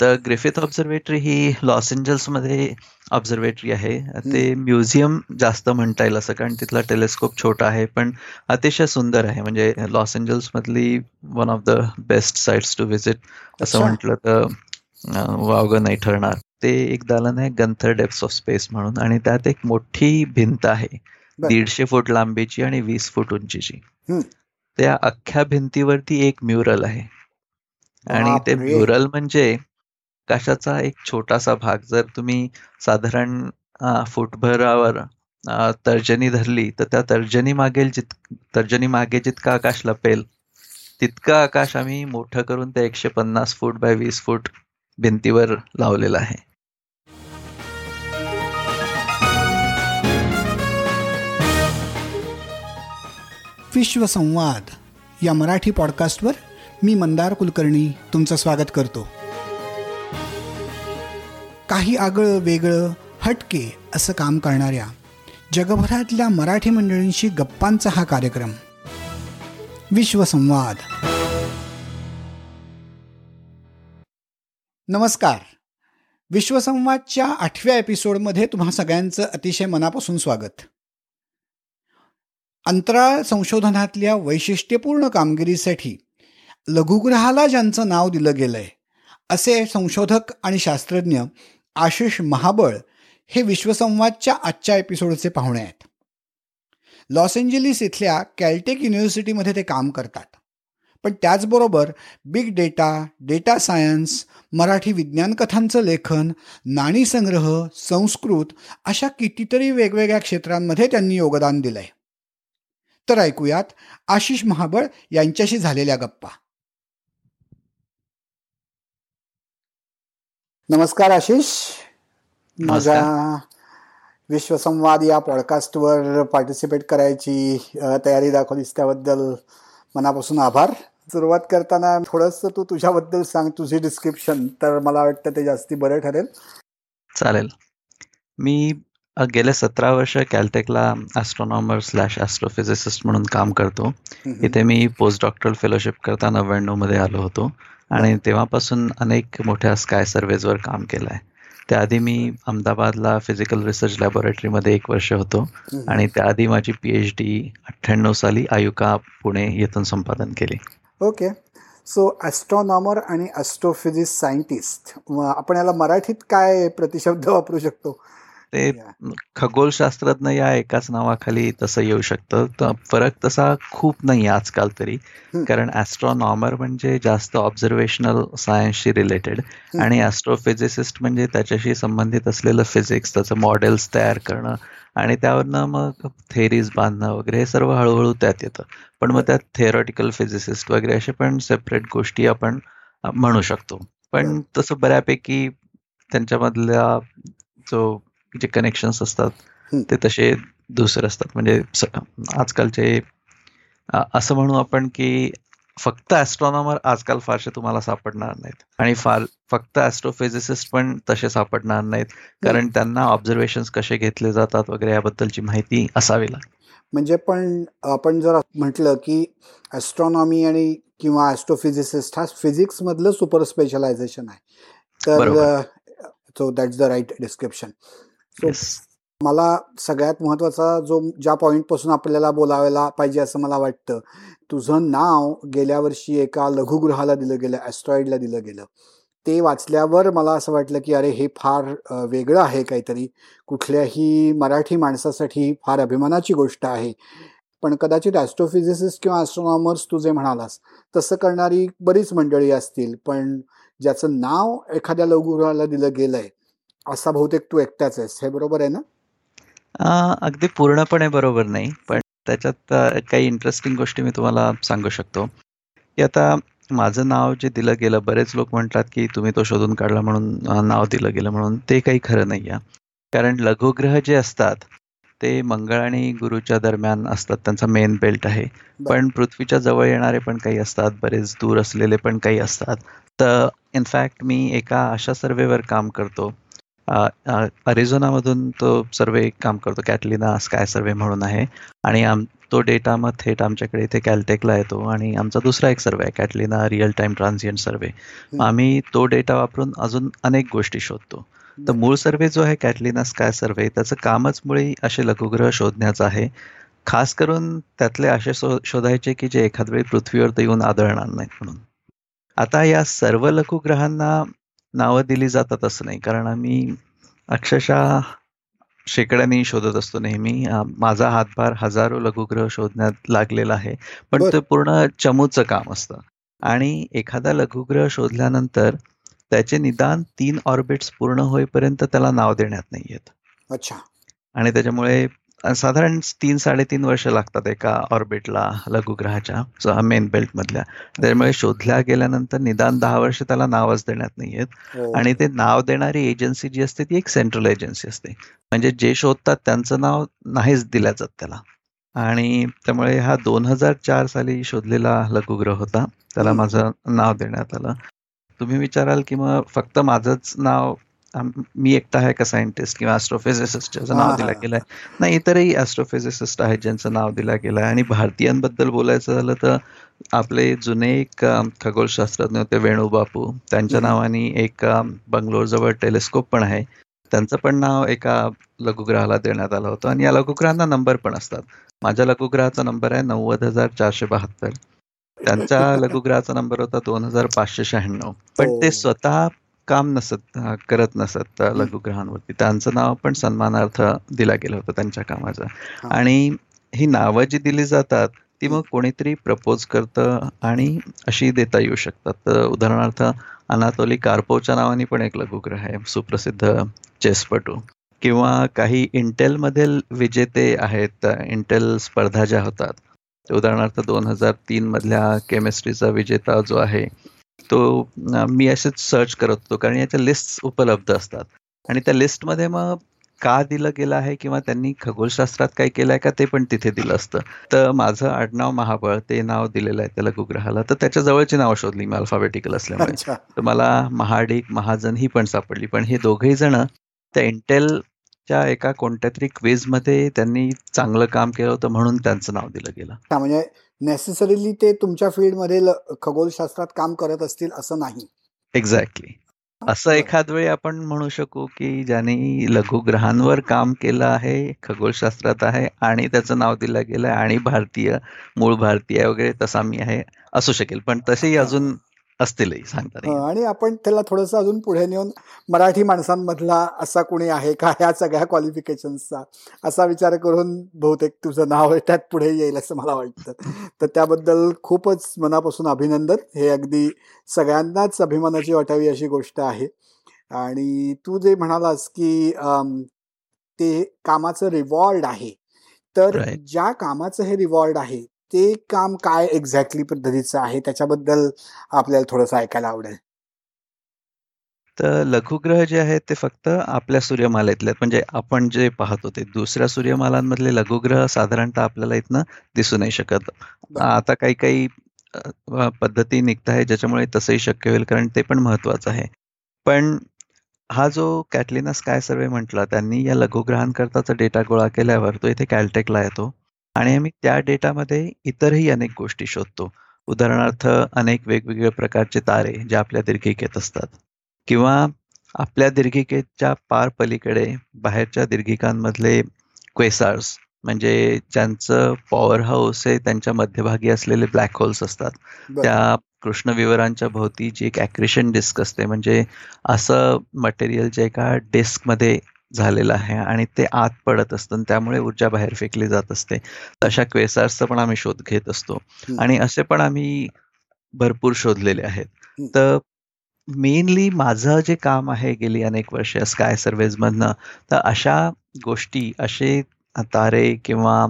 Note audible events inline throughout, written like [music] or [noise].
तर Griffith observatory ही लॉसमध्ये ऑब्झर्वेटरी आहे. ते म्युझियम जास्त म्हणता येईल असं कारण तिथला टेलिस्कोप छोटा आहे पण अतिशय सुंदर आहे. म्हणजे लॉस एंजल्स मधली one of the best sites to visit असं म्हटलं तर वावगं नाही ठरणार. ते एक दालन आहे गंथर डेप्स ऑफ स्पेस म्हणून आणि त्यात एक मोठी भिंत आहे. दीडशे फूट लांबीची आणि वीस फूट उंचीची. त्या अख्ख्या भिंतीवरती एक म्युरल आहे. आणि ते म्युरल म्हणजे आकाशाचा एक छोटासा भाग जर तुम्ही साधारण फुटभरावर तर्जनी धरली तर त्या तर्जनी मागेल जित तर्जनी मागे जितका आकाश लपेल तितकं आकाश आम्ही मोठं करून त्या एकशे पन्नास फूट बाय वीस फूट भिंतीवर लावलेलं आहे. विश्वसंवाद या मराठी पॉडकास्टवर मी मंदार कुलकर्णी तुमचं स्वागत करतो. काही आगळं वेगळं हटके असं काम करणाऱ्या जगभरातल्या मराठी मंडळींशी गप्पांचा हा कार्यक्रम. विश्वसंवाद. नमस्कार. विश्वसंवादच्या आठव्या एपिसोडमध्ये तुम्हा सगळ्यांचं अतिशय मनापासून स्वागत. अंतराळ संशोधनातल्या वैशिष्ट्यपूर्ण कामगिरीसाठी लघुग्रहाला ज्यांचं नाव दिलं गेलं आहे असे संशोधक आणि शास्त्रज्ञ आशिष महाबळ हे विश्वसंवादच्या आजच्या एपिसोडचे पाहुणे आहेत. लॉस एंजलिस इथल्या कॅल्टेक युनिव्हर्सिटीमध्ये ते काम करतात. पण त्याचबरोबर big data data science Marathi विज्ञान कथांचं लेखन नाणी संग्रह संस्कृत अशा कितीतरी वेगवेगळ्या क्षेत्रांमध्ये त्यांनी योगदान दिलंय. तर ऐकूयात आशिष महाबळ यांच्याशी झालेल्या गप्पा. नमस्कार आशिष. माझ्या विश्वसंवाद या पॉडकास्टवर पार्टिसिपेट करायची तयारी दाखवलीस त्याबद्दल मनापासून आभार. सुरुवात करताना थोडस तू तुझ्याबद्दल सांग तुझी डिस्क्रिप्शन तर मला वाटतं ते जास्ती बरं ठरेल. चालेल. मी गेले सतरा वर्ष कॅल्टेकला ॲस्ट्रॉनॉमर स्लॅश ॲस्ट्रोफिजिसिस्ट म्हणून काम करतो. इथे मी पोस्ट डॉक्टरल फेलोशिप करता नव्याण्णवमध्ये आलो होतो. आणि तेव्हापासून अनेक मोठ्या स्काय सर्वेजवर काम केलं आहे त्याआधी मी अहमदाबादला फिजिकल रिसर्च लॅबोरेटरीमध्ये एक वर्ष होतो आणि त्याआधी माझी पीएच डी अठ्ठ्याण्णव साली आयुका पुणे येथून संपादन केली. ओके. सो ॲस्ट्रॉनॉमर आणि ॲस्ट्रोफिजिक्स सायंटिस्ट आपण याला मराठीत काय प्रतिशब्द वापरू शकतो? ते खगोलशास्त्रज्ञ या एकाच नावाखाली तसं येऊ शकतं. फरक तसा खूप नाही आजकाल तरी. कारण ॲस्ट्रॉनॉमर म्हणजे जास्त ऑब्झर्वेशनल सायन्सशी रिलेटेड आणि ॲस्ट्रोफिजिसिस्ट म्हणजे त्याच्याशी संबंधित असलेलं फिजिक्स त्याचं मॉडेल्स तयार करणं आणि त्यावरनं मग थेरीज बांधणं वगैरे हे सर्व हळूहळू त्यात येतं. पण मग त्यात थेरॉटिकल फिजिसिस्ट वगैरे असे पण सेपरेट गोष्टी आपण म्हणू शकतो. पण तसं बऱ्यापैकी त्यांच्यामधल्या जो जे कनेक्शन्स असतात ते तसे दुसरे असतात. म्हणजे आजकालचे असं म्हणू आपण की फक्त ऍस्ट्रॉनॉमर आजकाल फारसे तुम्हाला सापडणार नाहीत. आणि फार फक्त ऍस्ट्रोफिजिसिस्ट पण तसे सापडणार नाहीत. कारण त्यांना ऑब्झर्वेशन कसे घेतले जातात वगैरे याबद्दलची माहिती असावी लागते. म्हणजे पण आपण जर म्हटलं की ऍस्ट्रॉनॉमी आणि किंवा ऍस्ट्रोफिजिसिस्ट हा फिजिक्स मधलं सुपर स्पेशलायझेशन आहे. तर so that's the right description so मला सगळ्यात महत्त्वाचा जो ज्या पॉइंटपासून आपल्याला बोलावायला पाहिजे असं मला वाटतं तुझं नाव गेल्या वर्षी एका लघुगृहाला दिलं गेलं ॲस्ट्रॉइडला दिलं गेलं. ते वाचल्यावर मला असं वाटलं की अरे हे फार वेगळं आहे काहीतरी. कुठल्याही मराठी माणसासाठी फार अभिमानाची गोष्ट आहे. पण कदाचित ॲस्ट्रोफिजिसिस्ट किंवा ॲस्ट्रॉनॉमर्स तू जे म्हणालास तसं करणारी बरीच मंडळी असतील. पण ज्याचं नाव एखाद्या लघुगृहाला दिलं गेलंय असा बहुतेक तू एकटाच आहेस हे बरोबर आहे ना? अगदी पूर्णपणे बरोबर नाही पण त्याच्यात काही इंटरेस्टिंग गोष्टी मी तुम्हाला सांगू शकतो. की आता माझं नाव जे दिलं गेलं बरेच लोक म्हणतात की तुम्ही तो शोधून काढला म्हणून नाव दिलं गेलं म्हणून ते काही खरं नाही आहे कारण लघुग्रह जे असतात ते मंगळ आणि गुरुच्या दरम्यान असतात त्यांचा मेन बेल्ट आहे. पण पृथ्वीच्या जवळ येणारे पण काही असतात बरेच दूर असलेले पण काही असतात. तर इनफॅक्ट मी एका अशा सर्वेवर काम करतो. अरिझोनामधून तो सर्वे काम करतो. कॅटलिना स्काय सर्वे म्हणून आहे. आणि तो डेटा मग थेट आमच्याकडे इथे कॅलटेकला येतो. आणि आमचा दुसरा एक सर्वे आहे Catalina real time transient survey. आम्ही तो डेटा वापरून अजून अनेक गोष्टी शोधतो. तर मूळ सर्वे जो आहे कॅटलिना स्काय सर्वे त्याचं कामच मुळे असे लघुग्रह शोधण्याचं आहे. खास करून त्यातले असे शोधायचे की जे एखाद वेळी पृथ्वीवर येऊन आदळणार नाहीत म्हणून. आता या सर्व लघुग्रहांना नावं दिली जातात असं नाही. कारण आम्ही अक्षरशः शेकड्यांनी शोधत असतो नेहमी. माझा हातभार हजारो लघुग्रह शोधण्यात लागलेला आहे. पण ते पूर्ण चमूचं काम असतं. आणि एखादा लघुग्रह शोधल्यानंतर त्याचे निदान तीन ऑर्बिट्स पूर्ण होईपर्यंत त्याला नाव देण्यात नाही येत. अच्छा. आणि त्याच्यामुळे साधारण तीन साडेतीन वर्ष लागतात एका ऑर्बिटला लघुग्रहाच्या मेन बेल्ट मधल्या. त्यामुळे शोधल्या गेल्यानंतर निदान दहा वर्ष त्याला नावच देण्यात नाहीयेत हो. आणि ते नाव देणारी एजन्सी जी असते ती एक सेंट्रल एजन्सी असते. म्हणजे जे शोधतात त्यांचं नाव नाहीच दिल्या जात त्याला. आणि त्यामुळे हा दोन हजार चार साली शोधलेला लघुग्रह होता. त्याला माझं नाव देण्यात आलं. तुम्ही विचाराल की मग फक्त माझंच नाव मी एकटा आहे का सायंटिस्ट किंवा ऍस्ट्रोफिजिसिस्ट ज्याचं नाव दिलं गेलंय? नाही इतरही ऍस्ट्रोफिजिसिस्ट आहेत ज्यांचं नाव दिलं गेलंय. आणि भारतीयांबद्दल बोलायचं झालं तर आपले जुने एक खगोलशास्त्रज्ञ होते वेणू बापू त्यांच्या नावाने एक बंगलोर जवळ टेलिस्कोप पण आहे. त्यांचं पण नाव एका लघुग्रहाला देण्यात आलं होतं. आणि या लघुग्रहांना नंबर पण असतात. माझ्या लघुग्रहाचा नंबर आहे नव्वद हजार चारशे बहात्तर. त्यांच्या [laughs] लघुग्रहाचा नंबर होता दोन हजार पाचशे शहाण्णव. पण ते स्वतः काम नसत करत नसत लघुग्रहांवरती. त्यांचं नाव पण सन्मानार्थ दिला गेलं होतं त्यांच्या कामाचं. आणि ही नावं जी दिली जातात ती मग कोणीतरी प्रपोज करतं आणि अशी देता येऊ शकतात. तर उदाहरणार्थ अनातोली कार्पोच्या नावाने पण एक लघुग्रह आहे सुप्रसिद्ध चेसपटू. किंवा काही इंटेल मधील विजेते आहेत इंटेल स्पर्धा ज्या होतात उदाहरणार्थ दोन हजार तीन मधल्या केमिस्ट्रीचा विजेता जो आहे तो मी असेच सर्च करत होतो कारण याच्या लिस्ट उपलब्ध असतात. आणि त्या लिस्टमध्ये मग का दिलं गेलं आहे किंवा त्यांनी खगोलशास्त्रात काय केलंय का ते पण तिथे दिलं असतं. तर माझं आडनाव महाबळ ते नाव दिलेलं आहे त्या लघुग्रहाला तर त्याच्या जवळची नाव शोधली मी अल्फाबेटिकल असल्यामुळे. तर मला महाडिक महाजन ही पण सापडली. पण हे दोघेही जण त्या इंटेलच्या एका कोणत्या तरी क्विजमध्ये त्यांनी चांगलं काम केलं होतं म्हणून त्यांचं नाव दिलं गेलं. म्हणजे नेसेसरीली ते तुमच्या फील्डमध्ये खगोलशास्त्रात काम करत असतील असं नाही. एक्झॅक्टली असं एखाद वेळी आपण म्हणू शकू की ज्यांनी लघुग्रहांवर काम केलं आहे खगोलशास्त्रात आहे आणि त्याचं नाव दिलं गेलं आणि भारतीय मूळ भारतीय वगैरे तसा मी आहे असू शकेल. पण तसेही अजून असतीलही सांगता आणि आपण त्याला थोडस अजून पुढे नेऊन मराठी माणसांमधला असा कोणी आहे का ह्या सगळ्या क्वालिफिकेशन्सचा असा विचार करून बहुतेक तुझं नाव त्यात पुढे येईल असं मला वाटतं. तर त्याबद्दल खूपच मनापासून अभिनंदन. हे अगदी सगळ्यांनाच अभिमानाची वाटावी अशी गोष्ट आहे. आणि तू जे म्हणालास की ते कामाचं रिवॉर्ड आहे. तर ज्या कामाचं हे रिवॉर्ड आहे ते काम काय एक्झॅक्टली पद्धतीचं आहे त्याच्याबद्दल आपल्याला थोडंसं ऐकायला आवडेल. तर लघुग्रह जे आहेत ते फक्त आपल्या सूर्यमालेतले म्हणजे आपण जे पाहतो ते दुसऱ्या सूर्यमालांमधले लघुग्रह साधारणतः आपल्याला इथनं दिसू नाही शकत. आता काही काही पद्धती निघत आहे ज्याच्यामुळे तसंही शक्य होईल कारण ते पण महत्वाचं आहे. पण हा जो कॅटलिना स्काय सर्वे म्हटला त्यांनी या लघुग्रहांकरताचा डेटा गोळा केल्यावर तो इथे कॅल्टेकला येतो. आणि आम्ही त्या डेटामध्ये इतरही अनेक गोष्टी शोधतो. उदाहरणार्थ अनेक वेगवेगळ्या प्रकारचे तारे जे आपल्या दीर्घिकेत असतात. किंवा आपल्या दीर्घिकेच्या पार पलीकडे बाहेरच्या दीर्घिकांमधले क्वेसार्स म्हणजे ज्यांचं पॉवर हाऊस आहे त्यांच्या मध्यभागी असलेले ब्लॅक होल्स असतात. त्या कृष्णविवरांच्या भोवती जी एक ॲक्रिशन डिस्क असते म्हणजे असं मटेरियल जे एका डिस्कमध्ये झालेलं आहे आणि ते आत पडत असतं त्यामुळे ऊर्जा बाहेर फेकली जात असते. तशा क्वेसार्सचा पण आम्ही शोध घेत असतो. आणि असे पण आम्ही भरपूर शोधलेले आहेत. तर मेनली माझं जे काम आहे गेली अनेक वर्ष स्काय सर्वेज मधनं तर अशा गोष्टी असे तारे किंवा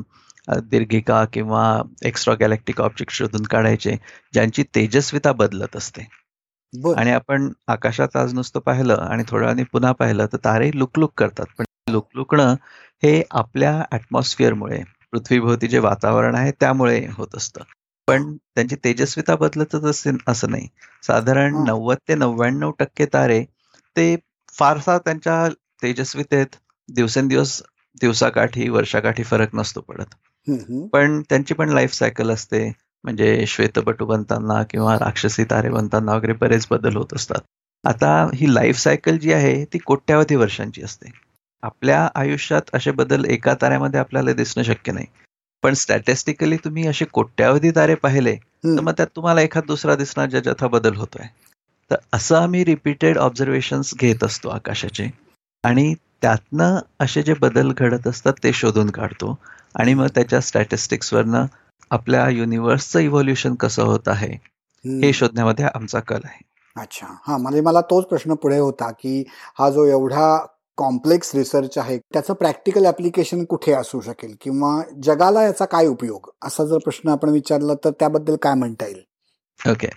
दीर्घिका किंवा एक्स्ट्रा गॅलेक्टिक ऑब्जेक्ट शोधून काढायचे ज्यांची तेजस्विता बदलत असते. आणि आपण आकाशात आज नुसतं पाहिलं आणि थोड्या वेळाने पुन्हा पाहिलं तर तारे लुकलुक करतात. पण लुकलुकणं हे आपल्या ऍटमॉस्फिअरमुळे पृथ्वीभोवती जे वातावरण आहे त्यामुळे होत असतं. पण त्यांची तेजस्विता बदलतच असं नाही. साधारण नव्वद ते नव्याण्णव टक्के तारे ते फारसा त्यांच्या तेजस्वीतेत दिवसेंदिवस दिवसाकाठी वर्षाकाठी फरक नसतो पडत. पण त्यांची पण लाईफ सायकल असते. म्हणजे श्वेतपटू बनताना किंवा राक्षसी तारे बनताना वगैरे बरेच बदल होत असतात. आता ही लाईफ सायकल जी आहे ती कोट्यावधी वर्षांची असते. आपल्या आयुष्यात असे बदल एका ताऱ्यामध्ये आपल्याला दिसणं शक्य नाही. पण स्टॅटिस्टिकली तुम्ही असे कोट्यावधी तारे पाहिले तर मग त्यात तुम्हाला एखाद दुसरा दिसणार ज्याच्यात हा बदल होतोय. तर असं आम्ही रिपीटेड ऑब्झर्वेशन घेत असतो आकाशाचे. आणि त्यातनं असे जे बदल घडत असतात ते शोधून काढतो. आणि मग त्याच्या स्टॅटिस्टिक्सवरनं आपल्या युनिव्हर्सचं इव्होल्युशन कसं होत आहे हे शोधण्यामध्ये आमचा कल आहे. अच्छा. हा म्हणजे मला तोच प्रश्न पुढे होता की हा जो एवढा कॉम्प्लेक्स रिसर्च आहे त्याचं प्रॅक्टिकल ऍप्लिकेशन कुठे असू शकेल किंवा जगाला याचा काय उपयोग? असा जर प्रश्न आपण विचारला तर त्याबद्दल काय म्हणता येईल? ओके.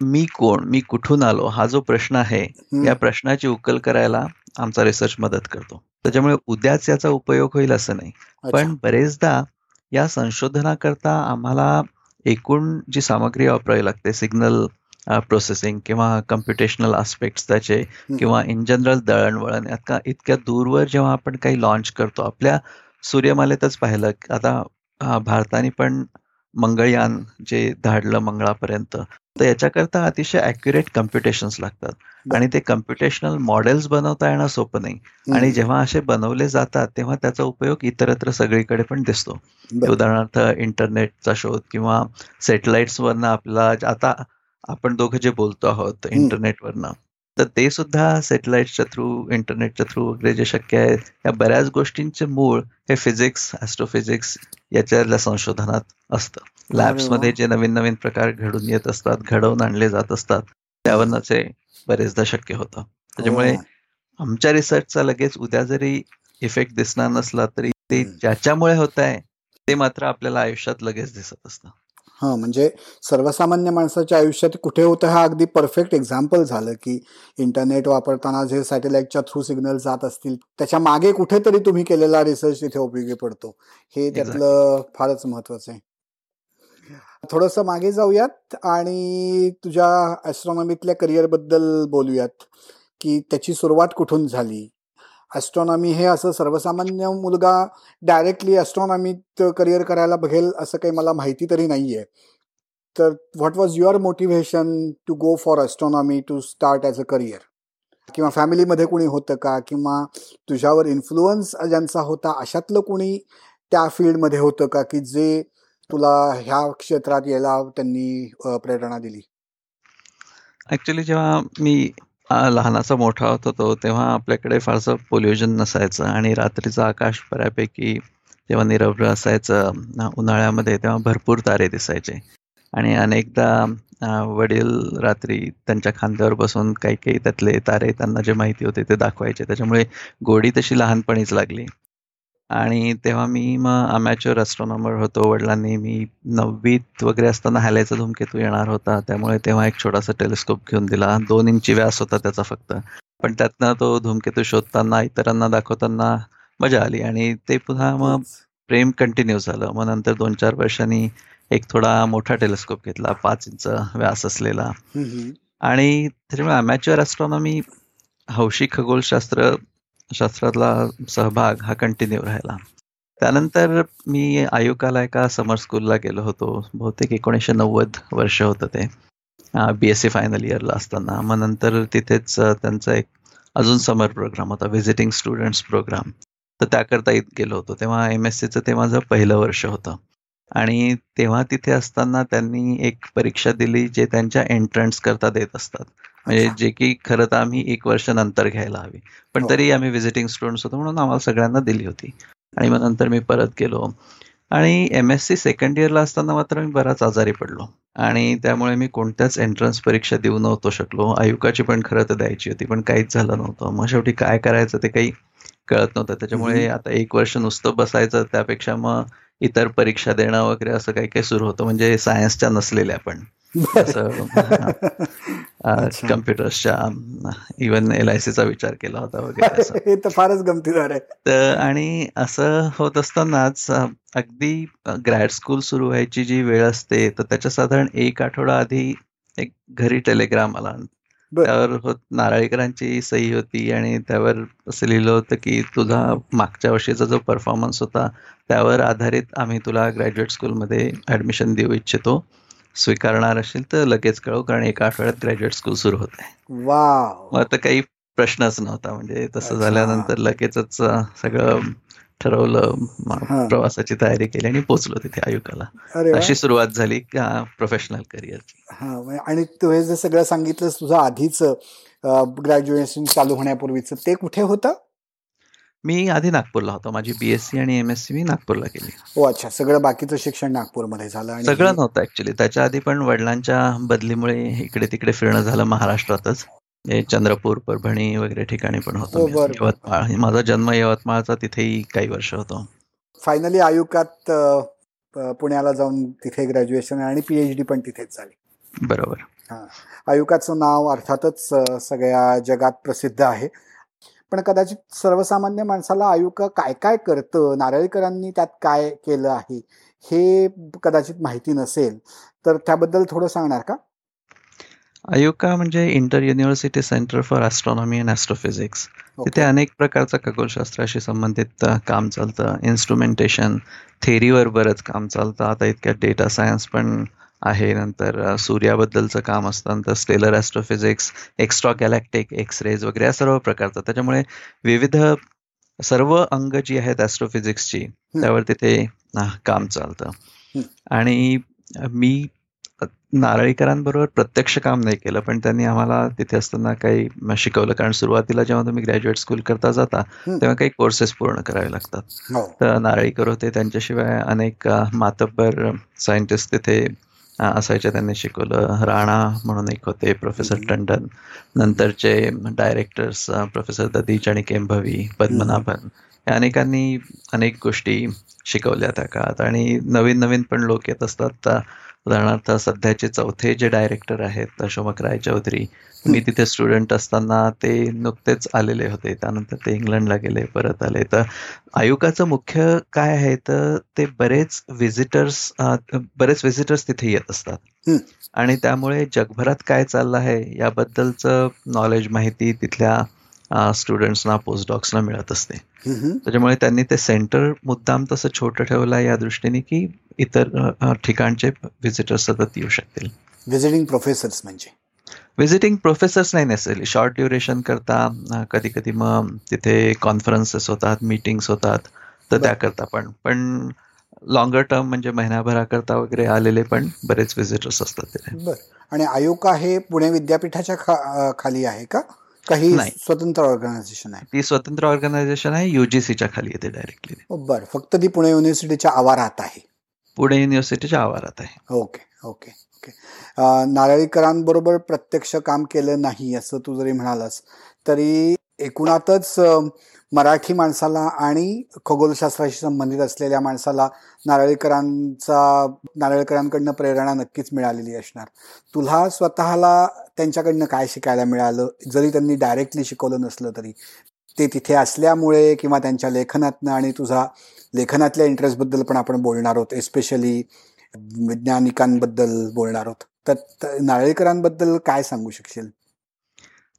मी कोण मी कुठून आलो हा जो प्रश्न आहे या प्रश्नाची उकल करायला आमचा रिसर्च मदत करतो. त्याच्यामुळे उद्याच याचा उपयोग होईल असं नाही. पण बरेचदा या संशोधनाकरता आम्हाला एकूण जी सामग्री वापरावी लागते सिग्नल प्रोसेसिंग किंवा कम्प्युटेशनल आस्पेक्ट त्याचे किंवा इन जनरल दळणवळण का इतक्या दूरवर जेव्हा आपण काही लॉन्च करतो आपल्या सूर्यमालेतच पाहिलं आता भारताने पण मंगळयान जे धाडलं मंगळापर्यंत तर याच्याकरता अतिशय अॅक्युरेट कम्प्युटेशन्स लागतात. आणि ते कम्प्युटेशनल मॉडेल्स बनवता येणं सोपं नाही. आणि जेव्हा असे बनवले जातात तेव्हा त्याचा उपयोग इतरत्र सगळीकडे पण दिसतो. उदाहरणार्थ इंटरनेटचा शोध किंवा सेटेलाइट्सवरनं आपल्याला आता आपण दोघं जे बोलतो आहोत इंटरनेटवरनं तर ते सुद्धा सेटेलाइटच्या थ्रू इंटरनेटच्या थ्रू वगैरे जे शक्य आहे या बऱ्याच गोष्टींचे मूळ हे फिजिक्स ॲस्ट्रोफिजिक्स याच्या संशोधनात असतं. लॅब्समध्ये जे नवीन नवीन प्रकार घडून येत असतात घडवून आणले जात असतात त्यावरनच हे बरेचदा शक्य होतं. त्याच्यामुळे हो. आमच्या रिसर्चचा लगेच उद्या जरी इफेक्ट दिसणार नसला तरी ते ज्याच्यामुळे होत आहे ते मात्र आपल्याला आयुष्यात लगेच दिसत असतं. हा म्हणजे सर्वसामान्य माणसाच्या आयुष्यात कुठे होतं हा अगदी परफेक्ट एक्झाम्पल झालं की इंटरनेट वापरताना जे सॅटेलाइटच्या थ्रू सिग्नल जात असतील त्याच्यामागे कुठेतरी तुम्ही केलेला रिसर्च तिथे उपयोगी पडतो. हे त्यातलं फारच महत्वाचं आहे. थोडस मागे जाऊयात आणि तुझ्या ऍस्ट्रॉनॉमीतल्या करिअरबद्दल बोलूयात की त्याची सुरुवात कुठून झाली? ॲस्ट्रॉनॉमी हे असं सर्वसामान्य मुलगा डायरेक्टली ॲस्ट्रॉनॉमीत करिअर करायला बघेल असं काही मला माहिती तरी नाही आहे तर what was your motivation to go for astronomy to start as a career किंवा फॅमिलीमध्ये कुणी होतं का? किंवा तुझ्यावर इन्फ्लुअन्स ज्यांचा होता अशातलं कुणी त्या फील्डमध्ये होतं का? की जे तुला ह्या क्षेत्रात यायला त्यांनी प्रेरणा दिली? ॲक्च्युली जेव्हा मी लहानाचा मोठा होत होतो तेव्हा आपल्याकडे फारसं पोल्युशन नसायचं आणि रात्रीचं आकाश बऱ्यापैकी जेव्हा निरभ्र असायचं उन्हाळ्यामध्ये तेव्हा भरपूर तारे दिसायचे. आणि अनेकदा वडील रात्री त्यांच्या खांद्यावर बसून काही काही त्यातले तारे त्यांना जे माहिती होते ते दाखवायचे. त्याच्यामुळे गोडी तशी लहानपणीच लागली. आणि तेव्हा मी मग अमॅच्युअर ॲस्ट्रॉनॉमर होतो. वडिलांनी मी नववीत वगैरे असताना हायलायचा धूमकेतू येणार होता. त्यामुळे तेव्हा एक छोटासा टेलिस्कोप घेऊन दिला. दोन इंची व्यास होता त्याचा फक्त. पण त्यातनं तो धूमकेतू शोधताना इतरांना दाखवताना मजा आली आणि ते पुन्हा मग प्रेम कंटिन्यू झालं. मग नंतर दोन चार वर्षांनी एक थोडा मोठा टेलिस्कोप घेतला. पाच इंच व्यास असलेला. आणि त्याच्यामुळे अमॅच्युअर ॲस्ट्रॉनॉमी हौशी खगोलशास्त्र शास्त्रातला सहभाग हा कंटिन्यू राहिला. त्यानंतर मी आयुकाला एका समर स्कूलला गेलो होतो. बहुतेक एकोणीसशे नव्वद वर्ष होतं ते. बी एस सी फायनल इयरला असताना. मग नंतर तिथेच त्यांचा एक अजून समर प्रोग्राम होता व्हिजिटिंग स्टुडंट्स प्रोग्राम तर त्याकरता गेलो होतो. तेव्हा एम एस सीचं ते माझं पहिलं वर्ष होतं. आणि तेव्हा तिथे असताना त्यांनी एक परीक्षा दिली जे त्यांच्या एंट्रन्स करता देत असतात. म्हणजे जे की खरं तर आम्ही एक वर्ष नंतर घ्यायला हवी. पण हो. तरी आम्ही व्हिजिटिंग स्टुडंट्स होतो म्हणून आम्हाला सगळ्यांना दिली होती. आणि मग नंतर मी परत गेलो. आणि एम एस सी सेकंड इयरला असताना मात्र मी बराच आजारी पडलो. आणि त्यामुळे मी कोणत्याच एंट्रन्स परीक्षा देऊ नव्हतो शकलो. आयुकाची पण खरं तर द्यायची होती पण काहीच झालं नव्हतं. मग शेवटी काय करायचं ते काही कळत नव्हतं. त्याच्यामुळे आता एक वर्ष नुसतं बसायचं त्यापेक्षा मग इतर परीक्षा देणं वगैरे असं काही काही सुरू होतं म्हणजे सायन्सच्या नसलेल्या पण. [laughs] कम्प्युटर्सच्या इवन एल आय सीचा विचार केला होता वगैरे [laughs] हे तर फारच गमतीदार आहे. तर आणि असं होत असतानाच अगदी ग्रॅड स्कूल सुरू व्हायची जी वेळ असते तर त्याच्या साधारण एक आठवडा आधी एक घरी टेलिग्राम आला. त्यावर नारळीकरांची सही होती आणि त्यावर असं लिहिलं होतं की तुझा मागच्या वर्षीचा जो परफॉर्मन्स होता त्यावर आधारित आम्ही तुला ग्रॅज्युएट स्कूलमध्ये ऍडमिशन देऊ इच्छितो. स्वीकारणार असेल तर लगेच कळव कारण एका आठवड्यात ग्रॅज्युएट स्कूल सुरू होत. मग आता काही प्रश्नच नव्हता म्हणजे तसं झाल्यानंतर लगेचच सगळं ठरवलं प्रवासाची तयारी केली आणि पोहोचलो तिथे आयुकाला. अशी सुरुवात झाली प्रोफेशनल करिअरची आणि तू हे जे सगळं सांगितलं तुझं आधीच ग्रॅज्युएशन चालू होण्यापूर्वीच ते कुठे होतं? मी आधी नागपूरला होतो. माझी बीएससी आणि एमएससी मी नागपूरला केली. हो अच्छा. सगळं बाकीचं शिक्षण नागपूरमध्ये झालं सगळं नव्हतं ऍक्च्युली त्याच्या आधी पण वडिलांच्या बदलीमुळे इकडे तिकडे फिरणं झालं महाराष्ट्रातच. चंद्रपूर परभणी वगैरे ठिकाणी पण होतो. हो, यवतमाळ माझा जन्म यवतमाळचा तिथेही काही वर्ष होतो. फायनली आयुकात पुण्याला जाऊन तिथे ग्रॅज्युएशन आणि पीएचडी पण तिथेच झाली. बरोबर. आयुकाचं नाव अर्थातच सगळ्या जगात प्रसिद्ध आहे. पण कदाचित सर्वसामान्य माणसाला आयुका काय काय करतं नारळीकरांनी त्यात काय केलं आहे हे कदाचित माहिती नसेल तर त्याबद्दल थोडं सांगणार का? अयुका म्हणजे inter university centre for astronomy and astrophysics तिथे अनेक प्रकारचं खगोलशास्त्राशी संबंधित काम चालतं. इन्स्ट्रुमेंटेशन थेरीवर बरंच काम चालतं. आता इतक्यात डेटा सायन्स पण आहे. नंतर सूर्याबद्दलचं काम असतं. नंतर stellar astrophysics extra galactic X rays वगैरे या सर्व प्रकारचं. त्याच्यामुळे विविध सर्व अंग जी आहेत ॲस्ट्रोफिजिक्सची त्यावर तिथे काम चालतं. आणि मी नारळीकरांबरोबर प्रत्यक्ष काम नाही केलं पण त्यांनी आम्हाला तिथे असताना काही शिकवलं. कारण सुरुवातीला जेव्हा तुम्ही ग्रॅज्युएट स्कूल करता जाता तेव्हा काही कोर्सेस पूर्ण करावे लागतात. हो. तर नारळीकर होते त्यांच्याशिवाय अनेक मातब्बर सायंटिस्ट तिथे असायचे त्यांनी शिकवलं. राणा म्हणून एक होते प्रोफेसर टंडन. नंतरचे डायरेक्टर्स प्रोफेसर ददीच आणि केंभवी पद्मनाभन. या अनेकांनी अनेक गोष्टी शिकवल्या त्या काळात. आणि नवीन नवीन पण लोक येत असतात. उदाहरणार्थ सध्याचे चौथे जे डायरेक्टर आहेत अशोमक राय चौधरी मी तिथे स्टुडंट असताना ते नुकतेच आलेले होते. त्यानंतर ते इंग्लंडला गेले परत आले. तर आयुकाचं मुख्य काय आहे? तर ते बरेच व्हिजिटर्स बरेच व्हिजिटर्स तिथे येत असतात. आणि त्यामुळे जगभरात काय चाललं आहे याबद्दलचं नॉलेज माहिती तिथल्या स्टुडंट्सना पोस्टडॉक्सना मिळत असते. त्याच्यामुळे त्यांनी ते सेंटर मुद्दाम तसं छोटं ठेवलं या दृष्टीने की इतर ठिकाणचे व्हिजिटर्स सतत येऊ शकतील. व्हिजिटिंग प्रोफेसर्स म्हणजे? व्हिजिटिंग प्रोफेसर्स नाही नेसेसरी शॉर्ट ड्युरेशन करता कधी कधी मग तिथे कॉन्फरन्सेस होतात मीटिंग्स होतात तर त्या करता पण. पण लॉंगर टर्म म्हणजे महिन्याभराकरता वगैरे आलेले पण बरेच व्हिजिटर्स असतात तिथे. आणि आयोका हे पुणे विद्यापीठाच्या खाली आहे का? काही स्वतंत्र ऑर्गनायझेशन आहे? ती स्वतंत्र ऑर्गनायझेशन आहे युजीसीच्या खाली येते डायरेक्टली बरं. फक्त ती पुणे युनिव्हर्सिटीच्या आवारात आहे. पुणे युनिव्हर्सिटीच्या आवारात आहे. Okay okay okay. नारळीकरांबरोबर प्रत्यक्ष काम केलं नाही असं तू जरी म्हणालास तरी एकूणातच मराठी माणसाला आणि खगोलशास्त्राशी संबंधित असलेल्या माणसाला नारळीकरांचा नारळीकरांकडनं प्रेरणा नक्कीच मिळालेली असणार. तुला स्वतःला त्यांच्याकडनं काय शिकायला मिळालं? जरी त्यांनी डायरेक्टली शिकवलं नसलं तरी. ते तिथे असल्यामुळे किंवा त्यांच्या लेखनातनं आणि तुझा लेखनातल्या इंटरेस्टबद्दल पण आपण बोलणार आहोत एस्पेशली वैज्ञानिकांबद्दल बोलणार आहोत. तर नारळीकरांबद्दल काय सांगू शकशील?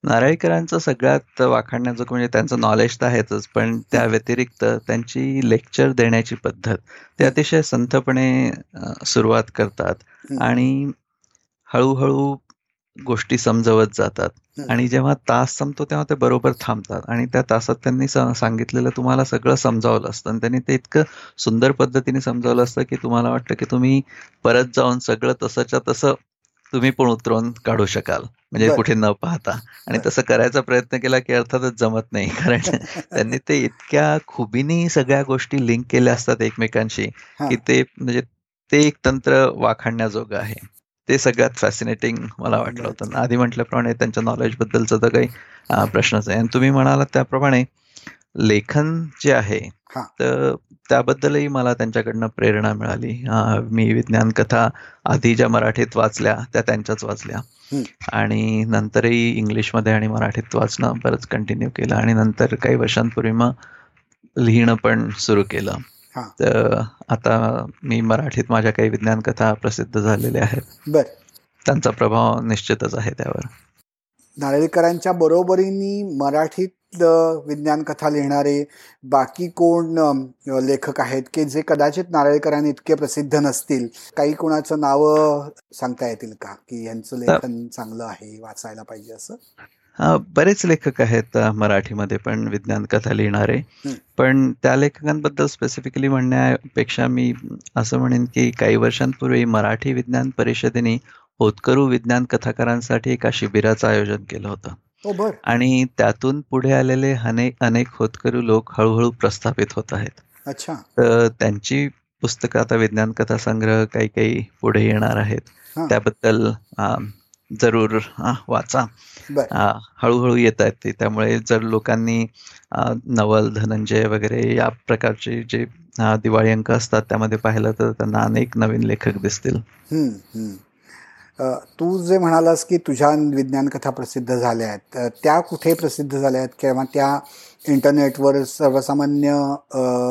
नारळीकरांचं सगळ्यात वाखाणण्याचं म्हणजे त्यांचं नॉलेज तर आहेतच पण त्या व्यतिरिक्त त्यांची लेक्चर देण्याची पद्धत ते अतिशय संथपणे सुरुवात करतात. आणि हळूहळू गोष्टी समजवत जातात. आणि जेव्हा तास संपतो तेव्हा ते बरोबर थांबतात. आणि त्या तासात त्यांनी सांगितलेलं तुम्हाला सगळं समजावलं असतं. आणि त्यांनी ते इतकं सुंदर पद्धतीने समजावलं असतं की तुम्हाला वाटतं की तुम्ही परत जाऊन सगळं तसंच्या तसं तुम्ही पण उतरवून काढू शकाल. म्हणजे कुठे न पाहता. आणि तसं करायचा प्रयत्न केला की अर्थातच जमत नाही. [laughs] कारण [laughs] त्यांनी ते इतक्या खुबीने सगळ्या गोष्टी लिंक केल्या असतात एकमेकांशी की ते म्हणजे ते एक तंत्र वाखाणण्याजोगं आहे. ते सगळ्यात फॅसिनेटिंग मला वाटलं होतं. आधी म्हटल्याप्रमाणे त्यांच्या नॉलेज बद्दलचा तर काही प्रश्नच आहे आणि तुम्ही म्हणालात त्याप्रमाणे लेखन जे आहे तर त्याबद्दलही मला त्यांच्याकडनं प्रेरणा मिळाली. मी विज्ञान कथा आधी ज्या मराठीत वाचल्या त्या त्यांच्याच वाचल्या. आणि नंतरही इंग्लिशमध्ये आणि मराठीत वाचणं बरंच कंटिन्यू केलं. आणि नंतर काही वर्षांपूर्वी मग लिहिणं पण सुरू केलं. तर आता मी मराठीत माझ्या काही विज्ञान कथा प्रसिद्ध झालेल्या आहेत. बर. त्यांचा प्रभाव निश्चितच आहे त्यावर. नारळीकरांच्या बरोबरीने मराठीत विज्ञान कथा लिहिणारे बाकी कोण लेखक आहेत की जे कदाचित नारळीकरांनी इतके प्रसिद्ध नसतील काही कोणाचं नाव सांगता येतील का? की यांचं लेखन चांगलं आहे वाचायला पाहिजे असं? बरेच लेखक आहेत मराठीमध्ये पण विज्ञान कथा लिहिणारे. पण त्या लेखकांबद्दल स्पेसिफिकली म्हणण्यापेक्षा मी असं म्हणेन की काही वर्षांपूर्वी मराठी विज्ञान परिषदेने होतकरू विज्ञान कथाकारांसाठी एका शिबिराचं आयोजन केलं होतं. आणि त्यातून पुढे आलेले अनेक अनेक होतकरू लोक हळूहळू प्रस्थापित होत आहेत. अच्छा. तर त्यांची पुस्तकं आता विज्ञान कथा संग्रह काही काही पुढे येणार आहेत. त्याबद्दल जरूर वाचा. हळूहळू येत आहेत ते. त्यामुळे जर लोकांनी नवल धनंजय वगैरे या प्रकारचे जे दिवाळी अंक असतात त्यामध्ये पाहिलं तर त्यांना अनेक नवीन लेखक दिसतील. तू जे म्हणालास की तुझ्या विज्ञान कथा प्रसिद्ध झाल्या आहेत त्या कुठे प्रसिद्ध झाल्या आहेत? किंवा त्या इंटरनेटवर सर्वसामान्य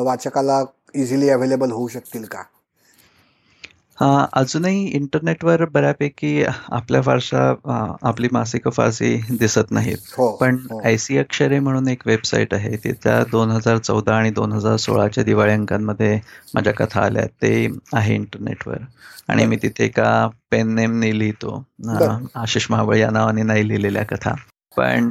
वाचकाला इझिली अवेलेबल होऊ शकतील का? अजूनही इंटरनेटवर बऱ्यापैकी आपल्या फारशा आपली मासिक फारशी दिसत नाहीत. हो, पण हो. आयसी अक्षरे म्हणून एक वेबसाईट आहे तिथल्या दोन हजार चौदा आणि दोन हजार सोळाच्या दिवाळी अंकांमध्ये माझ्या कथा आल्या ते आहे इंटरनेटवर. आणि मी तिथे एका पेन नेमने लिहितो आशिष महाबळ या नावाने नाही लिहिलेल्या कथा. पण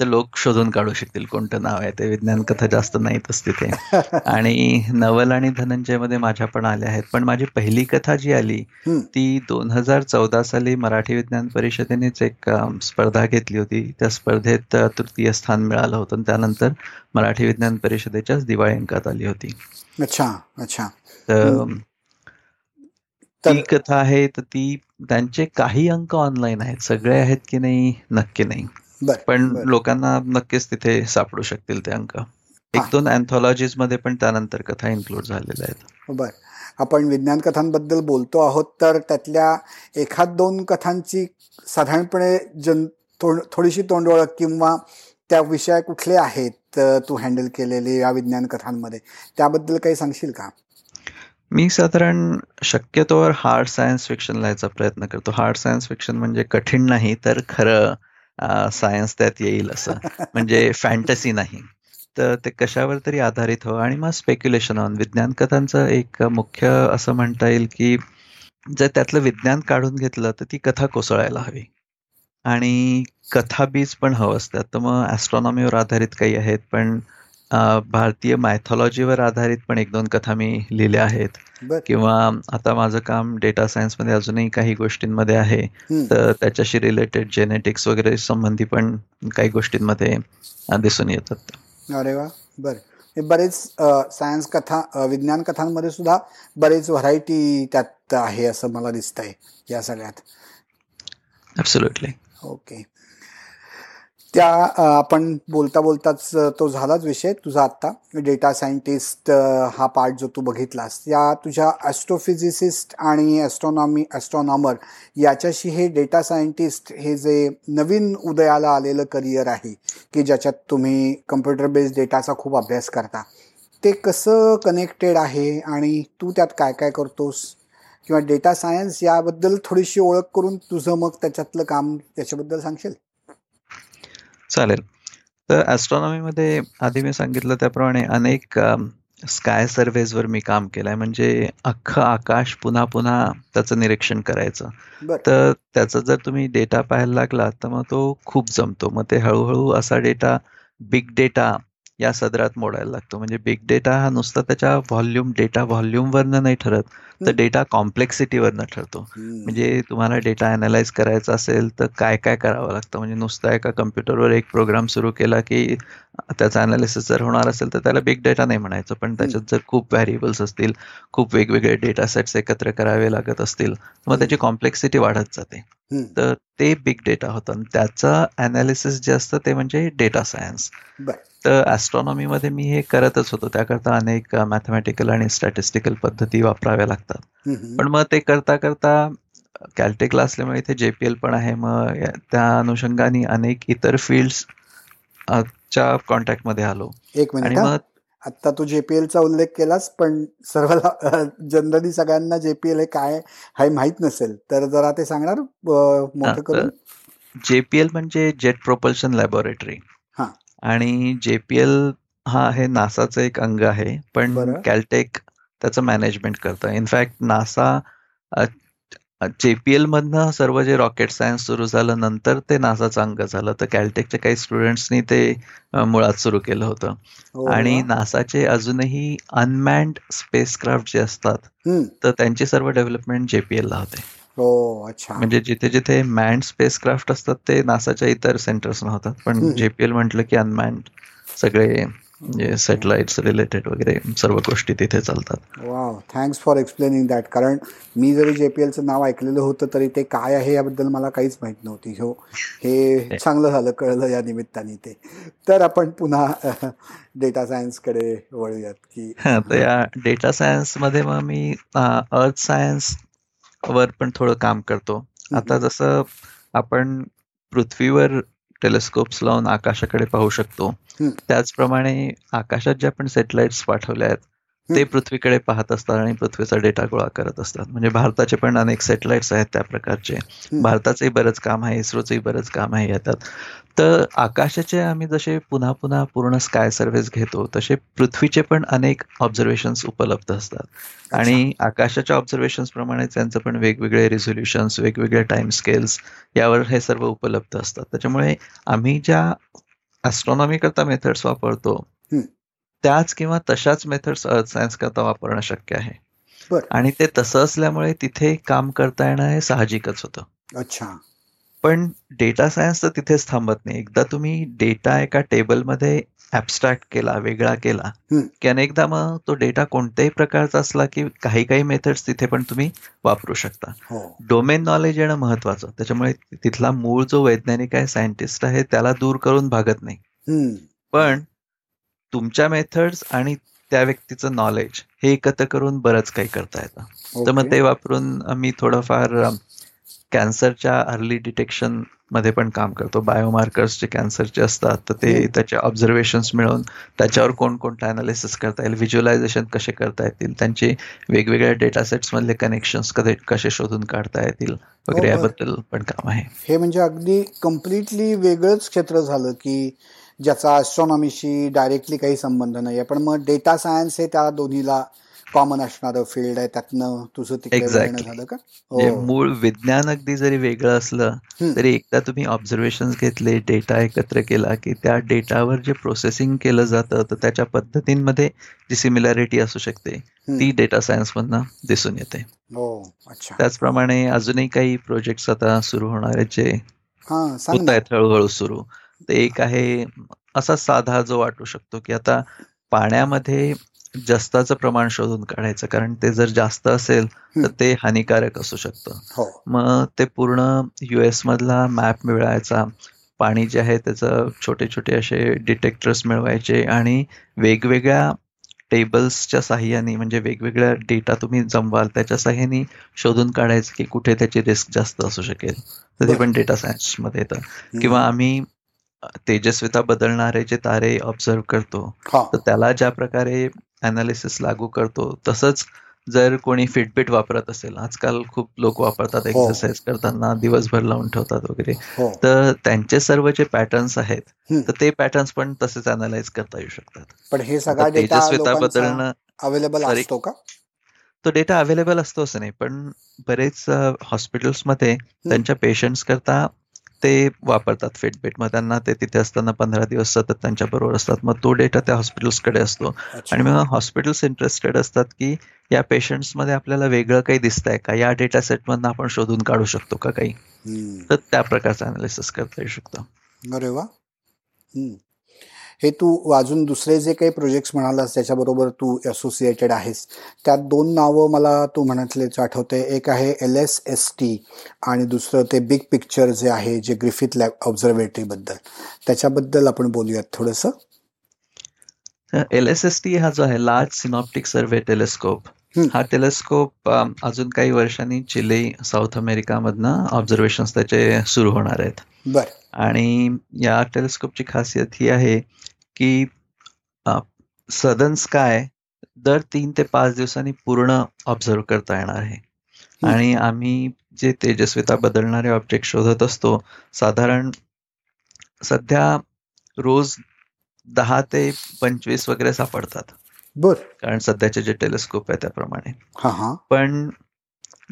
ते लोक शोधून काढू शकतील कोणतं नाव आहे. ते विज्ञान कथा जास्त नाहीतच तिथे [laughs] आणि नवल आणि धनंजयमध्ये माझ्या पण आल्या आहेत. पण माझी पहिली कथा जी आली ती दोन हजार चौदा साली मराठी विज्ञान परिषदेनेच एक स्पर्धा घेतली होती. त्या स्पर्धेत तृतीय स्थान मिळालं होतं. त्यानंतर मराठी विज्ञान परिषदेच्याच दिवाळी अंकात आली होती. अच्छा अच्छा. तर ती कथा आहे तर ती त्यांचे काही अंक ऑनलाईन आहेत. सगळे आहेत की नाही? नक्की नाही. पण लोकांना नक्कीच तिथे सापडू शकतील ते अंक. एक दोन अँथॉलॉजीजमध्ये पण त्यानंतर कथा इन्क्लूड झालेल्या आहेत. बर. आपण विज्ञान कथांबद्दल बोलतो आहोत तर त्यातल्या एखाद दोन कथांची साधारणपणे जन थोडीशी तोंडओळख किंवा त्या विषय कुठले आहेत तू हँडल केलेले या विज्ञान कथांमध्ये? त्याबद्दल काही सांगशील का? मी साधारण शक्यतोवर हार्ड सायन्स फिक्शन लिहायचा प्रयत्न करतो. हार्ड सायन्स फिक्शन म्हणजे कठीण नाही तर खरं सायन्स त्यात येईल असं. म्हणजे [laughs] फॅन्टसी नाही. तर ते कशावर तरी आधारित हो. आणि मग स्पेक्युलेशन ऑन विज्ञान कथांचं एक मुख्य असं म्हणता येईल की जर त्यातलं विज्ञान काढून घेतलं तर ती कथा कोसळायला हवी. आणि कथा बीज पण हवं असतात. तर मग ॲस्ट्रॉनॉमीवर आधारित काही आहेत पण भारतीय मायथॉलॉजीवर आधारित पण एक दोन कथा मी लिहिल्या आहेत. किंवा आता माझं काम डेटा सायन्समध्ये अजूनही काही गोष्टींमध्ये आहे. तर त्याच्याशी रिलेटेड जेनेटिक्स वगैरे संबंधी पण काही गोष्टींमध्ये दिसून येतात. अरे वा. बर. बरेच सायन्स कथा विज्ञान कथांमध्ये सुद्धा बरेच व्हरायटी त्यात आहे असं मला दिसतंय या सगळ्यात. ऍब्सोल्युटली ओके त्या आपण बोलता बोलताच तो झालाच विषय तुझा आत्ता. डेटा सायंटिस्ट हा पार्ट जो तू बघितलास या तुझ्या ॲस्ट्रोफिजिसिस्ट आणि ॲस्ट्रॉनॉमी ॲस्ट्रॉनॉमर याच्याशी हे डेटा सायंटिस्ट हे जे नवीन उदयाला आलेलं करिअर आहे की ज्याच्यात तुम्ही कम्प्युटर बेस्ड डेटाचा खूप अभ्यास करता ते कसं कनेक्टेड आहे आणि तू त्यात काय काय करतोस? किंवा डेटा सायन्स याबद्दल थोडीशी ओळख करून तुझं मग त्याच्यातलं काम त्याच्याबद्दल सांगशील? चालेल. तर मध्ये आधी मी सांगितलं त्याप्रमाणे अनेक स्काय सर्वेजवर मी काम केलंय. म्हणजे अख्खं आकाश पुन्हा पुन्हा त्याचं निरीक्षण करायचं. तर त्याचा जर तुम्ही डेटा पाहायला लागला तर मग तो खूप जमतो. मग ते हळूहळू असा डेटा बिग डेटा या सदरात मोडायला लागतो. म्हणजे बिग डेटा हा नुसता त्याच्या व्हॉल्यूम डेटा व्हॉल्यूमवरनं नाही ठरत तर डेटा कॉम्प्लेक्सिटीवरनं ठरतो. म्हणजे तुम्हाला डेटा अनालाइज करायचा असेल तर काय काय करावं लागतं? म्हणजे नुसता एका कम्प्युटरवर एक प्रोग्राम सुरू केला की त्याचा अनालिसिस जर होणार असेल तर त्याला बिग डेटा नाही म्हणायचं. पण त्याच्यात जर खूप व्हॅरिएबल्स असतील खूप वेगवेगळे डेटा सेट्स एकत्र करावे लागत असतील मग त्याची कॉम्प्लेक्सिटी वाढत जाते. तर ते बिग डेटा होतं. त्याचं अनालिसिस जे असतं ते म्हणजे डेटा सायन्स तर मध्ये मी हे करतच होतो. त्याकरता अनेक मॅथमॅटिकल आणि स्टॅटिस्टिकल पद्धती वापराव्या लागतात. पण मग ते करता करता कॅल्टेकला असल्यामुळे इथे जेपीएल पण आहे. मग त्या अनुषंगाने अनेक इतर फिल्ड च्या कॉन्टॅक्टमध्ये आलो. एक मिनिट मग आता तू जेपीएलचा उल्लेख केलास पण सर्व जनरली सगळ्यांना जेपीएल हे काय हे माहीत नसेल. तर जरा ते सांगणार मोठं करून? जेपीएल म्हणजे जेट प्रोपल्शन लॅबोरेटरी. आणि जेपीएल हा आहे नासाचं एक अंग आहे पण. कॅलटेक त्याचं मॅनेजमेंट करतं इनफॅक्ट नासा जेपीएल मधनं सर्व जे रॉकेट सायन्स सुरू झालं नंतर ते नासाचं अंग झालं तर कॅलटेकच्या काही स्टुडंट्सनी ते मुळात सुरू केलं होतं हो आणि. नासाचे अजूनही अनमॅन्ड स्पेसक्राफ्ट जे असतात. तर त्यांची सर्व डेव्हलपमेंट जेपीएल ला होते हो अच्छा. म्हणजे जिथे जिथे मॅन्ड स्पेसक्राफ्ट असतात ते नासाच्या इतर सेंटर्स होतात पण. जेपीएल म्हटलं की अनमॅन्ड सगळे म्हणजे सॅटेलाइट्स रिलेटेड वगैरे सर्व गोष्टी तिथे चालतात. Wow thanks for explaining that कारण मी जरी जेपीएलचं नाव ऐकलेलं होतं तरी ते काय आहे याबद्दल मला काहीच माहीत नव्हती. हो हे चांगलं झालं कळलं या निमित्ताने ते. तर आपण पुन्हा डेटा सायन्सकडे वळूयात की [laughs] या डेटा सायन्समध्ये मग मी अर्थ सायन्स वर पण थोडं काम करतो. आता जसं आपण पृथ्वीवर टेलिस्कोप्स लावून आकाशाकडे पाहू शकतो. त्याचप्रमाणे आकाशात जे आपण सॅटेलाइट्स पाठवले आहेत ते. पृथ्वीकडे पाहत असतात आणि पृथ्वीचा डेटा गोळा करत असतात. म्हणजे भारताचे पण अनेक सॅटेलाइट्स आहेत त्या प्रकारचे. भारताचंही बरंच काम आहे इस्रोचंही बरंच काम आहे याच्यात. तर आकाशाचे आम्ही जसे पुन्हा पुन्हा पूर्ण स्काय सर्व्हिस घेतो तसे पृथ्वीचे पण अनेक ऑब्झर्वेशन्स उपलब्ध असतात. आणि आकाशाच्या ऑब्झर्वेशन्स प्रमाणे त्यांचं पण वेगवेगळे रिझोल्युशन्स वेगवेगळे टाइम स्केल्स यावर हे सर्व उपलब्ध असतात. त्याच्यामुळे आम्ही ज्या ॲस्ट्रॉनॉमी करता मेथड्स वापरतो. त्याच किंवा तशाच मेथड्स अर्थ सायन्स करता वापरणं शक्य आहे. आणि ते तसं असल्यामुळे तिथे काम करता येणं हे साहजिकच होतं. अच्छा. पण डेटा सायन्स तर तिथेच थांबत नाही. एकदा तुम्ही डेटा एका टेबलमध्ये ऍबस्ट्रॅक्ट केला वेगळा केला. की अनेकदा मग तो डेटा कोणत्याही प्रकारचा असला की काही काही मेथड्स तिथे पण तुम्ही वापरू शकता. हो. डोमेन नॉलेज येणं महत्वाचं. त्याच्यामुळे तिथला मूळ जो वैज्ञानिक आहे सायंटिस्ट आहे त्याला दूर करून भागत नाही. पण तुमच्या मेथड्स आणि त्या व्यक्तीचं नॉलेज हे एकत्र करून बरंच काही करता येतं तर मग. ते वापरून मी थोडंफार कॅन्सरच्या अर्ली डिटेक्शनमध्ये पण काम करतो बायोमार्कर्स जे कॅन्सरचे असतात तर ते. त्याचे ऑब्झर्वेशन्स मिळवून त्याच्यावर कोणकोणतं अनालिसिस करता येईल व्हिज्युअलायझेशन कसे करता येतील त्यांचे वेगवेगळ्या डेटा सेट्स मधले कनेक्शन्स कसे शोधून काढता येतील वगैरे बरं. याबद्दल पण काम आहे हे म्हणजे अगदी कम्प्लिटली वेगळंच क्षेत्र झालं की ज्याचा ॲस्ट्रॉनॉमीशी डायरेक्टली काही संबंध नाही आहे पण मग डेटा सायन्स हे त्या दोन्हीला कॉमन असणारं फील्ड आहे. त्यातनं तुझं तिकडे झालं का? म्हणजे हो. मूळ विज्ञान अगदी जरी वेगळं असलं. तरी एकदा तुम्ही ऑब्झर्वेशन घेतले डेटा एकत्र केला की त्या डेटावर जे प्रोसेसिंग केलं जातं तर त्याच्या पद्धतींमध्ये जी सिमिलॅरिटी असू शकते. ती डेटा सायन्स मधनं दिसून येते. हो त्याचप्रमाणे अजूनही काही प्रोजेक्ट्स आता सुरू होणार आहेत जे हळूहळू सुरू. ते एक आहे असा साधा जो वाटू शकतो की आता पाण्यामध्ये जस्ताचं प्रमाण शोधून काढायचं कारण ते जर जास्त असेल तर. ते हानिकारक असू शकतं हो मग ते पूर्ण युएस मधला मॅप मिळवायचा पाणी जे आहे त्याचं छोटे छोटे असे डिटेक्टर्स मिळवायचे आणि वेगवेगळ्या टेबल्सच्या साह्याने म्हणजे वेगवेगळ्या डेटा तुम्ही जमवाल त्याच्या साह्याने शोधून काढायचं की कुठे त्याची रिस्क जास्त असू शकेल तर ते. पण डेटा सायन्समध्ये येतं. किंवा आम्ही तेजस्विता बदलणारे जे तारे ऑब्झर्व करतो हा तर त्याला ज्या प्रकारे अनालिसिस लागू करतो तसंच जर कोणी फिटबिट वापरत असेल आजकाल खूप लोक वापरतात हो. एक्सरसाइज करताना दिवसभर लावून ठेवतात वगैरे हो तर त्यांचे सर्व जे पॅटर्न्स आहेत. तर ते पॅटर्न्स पण तसेच अनालाइज करता येऊ शकतात पण हे सगळा तेजस्विता बदलणं अवेलेबल. असतो का तो डेटा अवेलेबल असतो असं नाही पण बरेच हॉस्पिटल्समध्ये त्यांच्या पेशंट्स करता ते वापरतात फिटबिट मग त्यांना ते तिथे असताना पंधरा दिवस सतत त्यांच्या बरोबर असतात. मग तो डेटा त्या हॉस्पिटल्सकडे असतो. आणि मग हॉस्पिटल्स इंटरेस्टेड असतात की या पेशंट्समध्ये आपल्याला वेगळं काही दिसतंय का? या डेटा सेट मधनं आपण शोधून काढू शकतो का काही. तर त्या प्रकारचं अनालिसिस करता येऊ शकतं. अरे वा. हे तू अजून दुसरे जे काही प्रोजेक्ट्स म्हणालास त्याच्याबरोबर तू असोसिएटेड आहेस. त्यात दोन नावं मला तू म्हणातलेच आठवते. एक आहे एल एस एस टी आणि दुसरं ते बिग पिक्चर जे आहे जे ग्रिफिथ लॅब ऑब्झर्वेटरीबद्दल त्याच्याबद्दल आपण बोलूयात थोडंसं. एल एस एस टी हा जो आहे लार्ज सिनॉप्टिक सर्वे टेलिस्कोप. हा टेलिस्कोप अजून काही वर्षांनी चिले साऊथ अमेरिकामधनं ऑब्झर्वेशन त्याचे सुरू होणार आहेत. बर. आणि या टेलिस्कोपची खासियत ही आहे की सदन स्काय दर तीन ते पाच दिवसांनी पूर्ण ऑब्झर्व करता येणार आहे. आणि आम्ही जे तेजस्विता बदलणारे ऑब्जेक्ट शोधत असतो साधारण सध्या रोज दहा ते पंचवीस वगैरे सापडतात. बर. कारण सध्याचे जे टेलिस्कोप आहे त्याप्रमाणे. हा हा. पण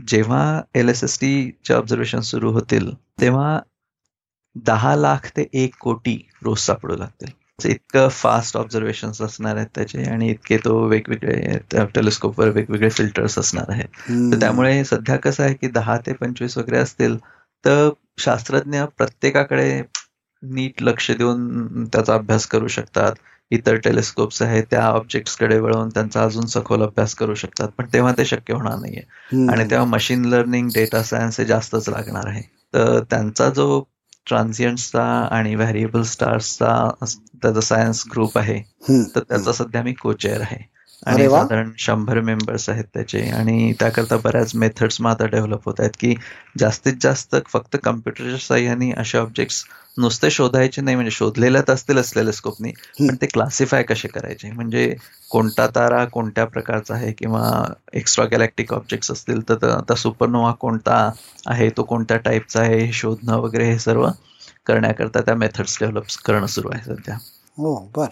जेव्हा एल एस एस चे ऑब्झर्वेशन सुरू होतील तेव्हा दहा लाख ते एक कोटी रोज सापडू लागतील इतकं फास्ट ऑब्झर्वेशन असणार आहेत त्याचे आणि इतके तो वेगवेगळे टेलिस्कोपवर वेगवेगळे फिल्टर्स असणार आहेत. तर त्यामुळे सध्या कसं आहे की दहा ते पंचवीस वगैरे असतील तर शास्त्रज्ञ प्रत्येकाकडे नीट लक्ष देऊन त्याचा अभ्यास करू शकतात. इतर टेलिस्कोप्स आहेत त्या ऑब्जेक्ट्सकडे वळवून त्यांचा अजून सखोल अभ्यास करू शकतात पण तेव्हा ते शक्य होणार नाहीये. आणि तेव्हा मशीन लर्निंग डेटा सायन्स हे जास्तच लागणार आहे. तर त्यांचा जो ट्रान्झियंट्सचा आणि व्हॅरिएबल स्टार्सचा त्याचा सायन्स ग्रुप आहे. तर त्याचा सध्या मी कोचेअर आहे. आणि साधारण शंभर मेंबर्स आहेत त्याचे. आणि त्याकरता बऱ्याच मेथड्स मग आता डेव्हलप होत आहेत की जास्तीत जास्त फक्त कम्प्युटरच्या साह्याने असे ऑब्जेक्ट्स नुसते शोधायचे नाही. म्हणजे शोधलेल्याच असतील टेलिस्कोपनी पण ते क्लासिफाय कसे करायचे? म्हणजे कोणता तारा कोणत्या प्रकारचा आहे किंवा एक्स्ट्रा गॅलेक्टिक ऑब्जेक्ट्स असतील तर आता सुपरनोवा कोणता आहे तो कोणत्या टाईपचा आहे हे शोधणं वगैरे हे सर्व करण्याकरता त्या मेथड्स डेव्हलप करणं सुरू आहे सध्या. हो बर.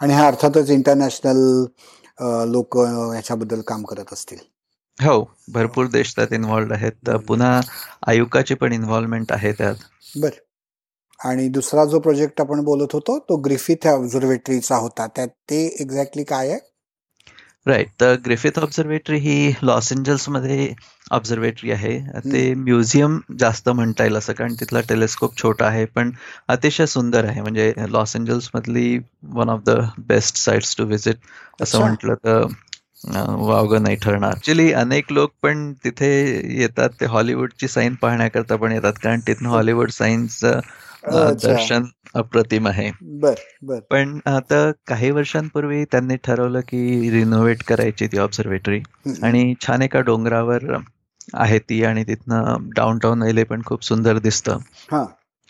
आणि हा अर्थातच इंटरनॅशनल लोक याच्याबद्दल काम करत असतील. हो भरपूर देश त्यात इन्व्हॉल्ड आहेत पुन्हा आयुकाची पण इन्व्हॉल्वमेंट आहे त्यात. बर. आणि दुसरा जो प्रोजेक्ट आपण बोलत होतो तो ग्रिफिथ ऑब्झर्वेटरीचा होता. त्यात ते एक्झॅक्टली काय आहे? राईट तर ग्रिफिथ ऑब्झर्वेटरी ही लॉस एंजल्समध्ये ऑब्झर्वेटरी आहे ते म्युझियम जास्त म्हणता येईल असं कारण तिथला टेलिस्कोप छोटा आहे पण अतिशय सुंदर आहे. म्हणजे लॉस एंजल्स मधली one of the best sites to visit असं म्हटलं तर वावग नाही ठरणार. ऍक्च्युली अनेक लोक पण तिथे येतात. ते हॉलिवूडची साईन पाहण्याकरता पण येतात कारण तिथनं हॉलिवूड साईन्सचं दर्शन अप्रतिम आहे. बर बर. पण आता काही वर्षांपूर्वी त्यांनी ठरवलं की रिनोव्हेट करायची ती ऑब्झर्वेटरी आणि छान एका डोंगरावर आहे ती आणि तिथनं डाऊन टाऊन एले पण खूप सुंदर दिसतं.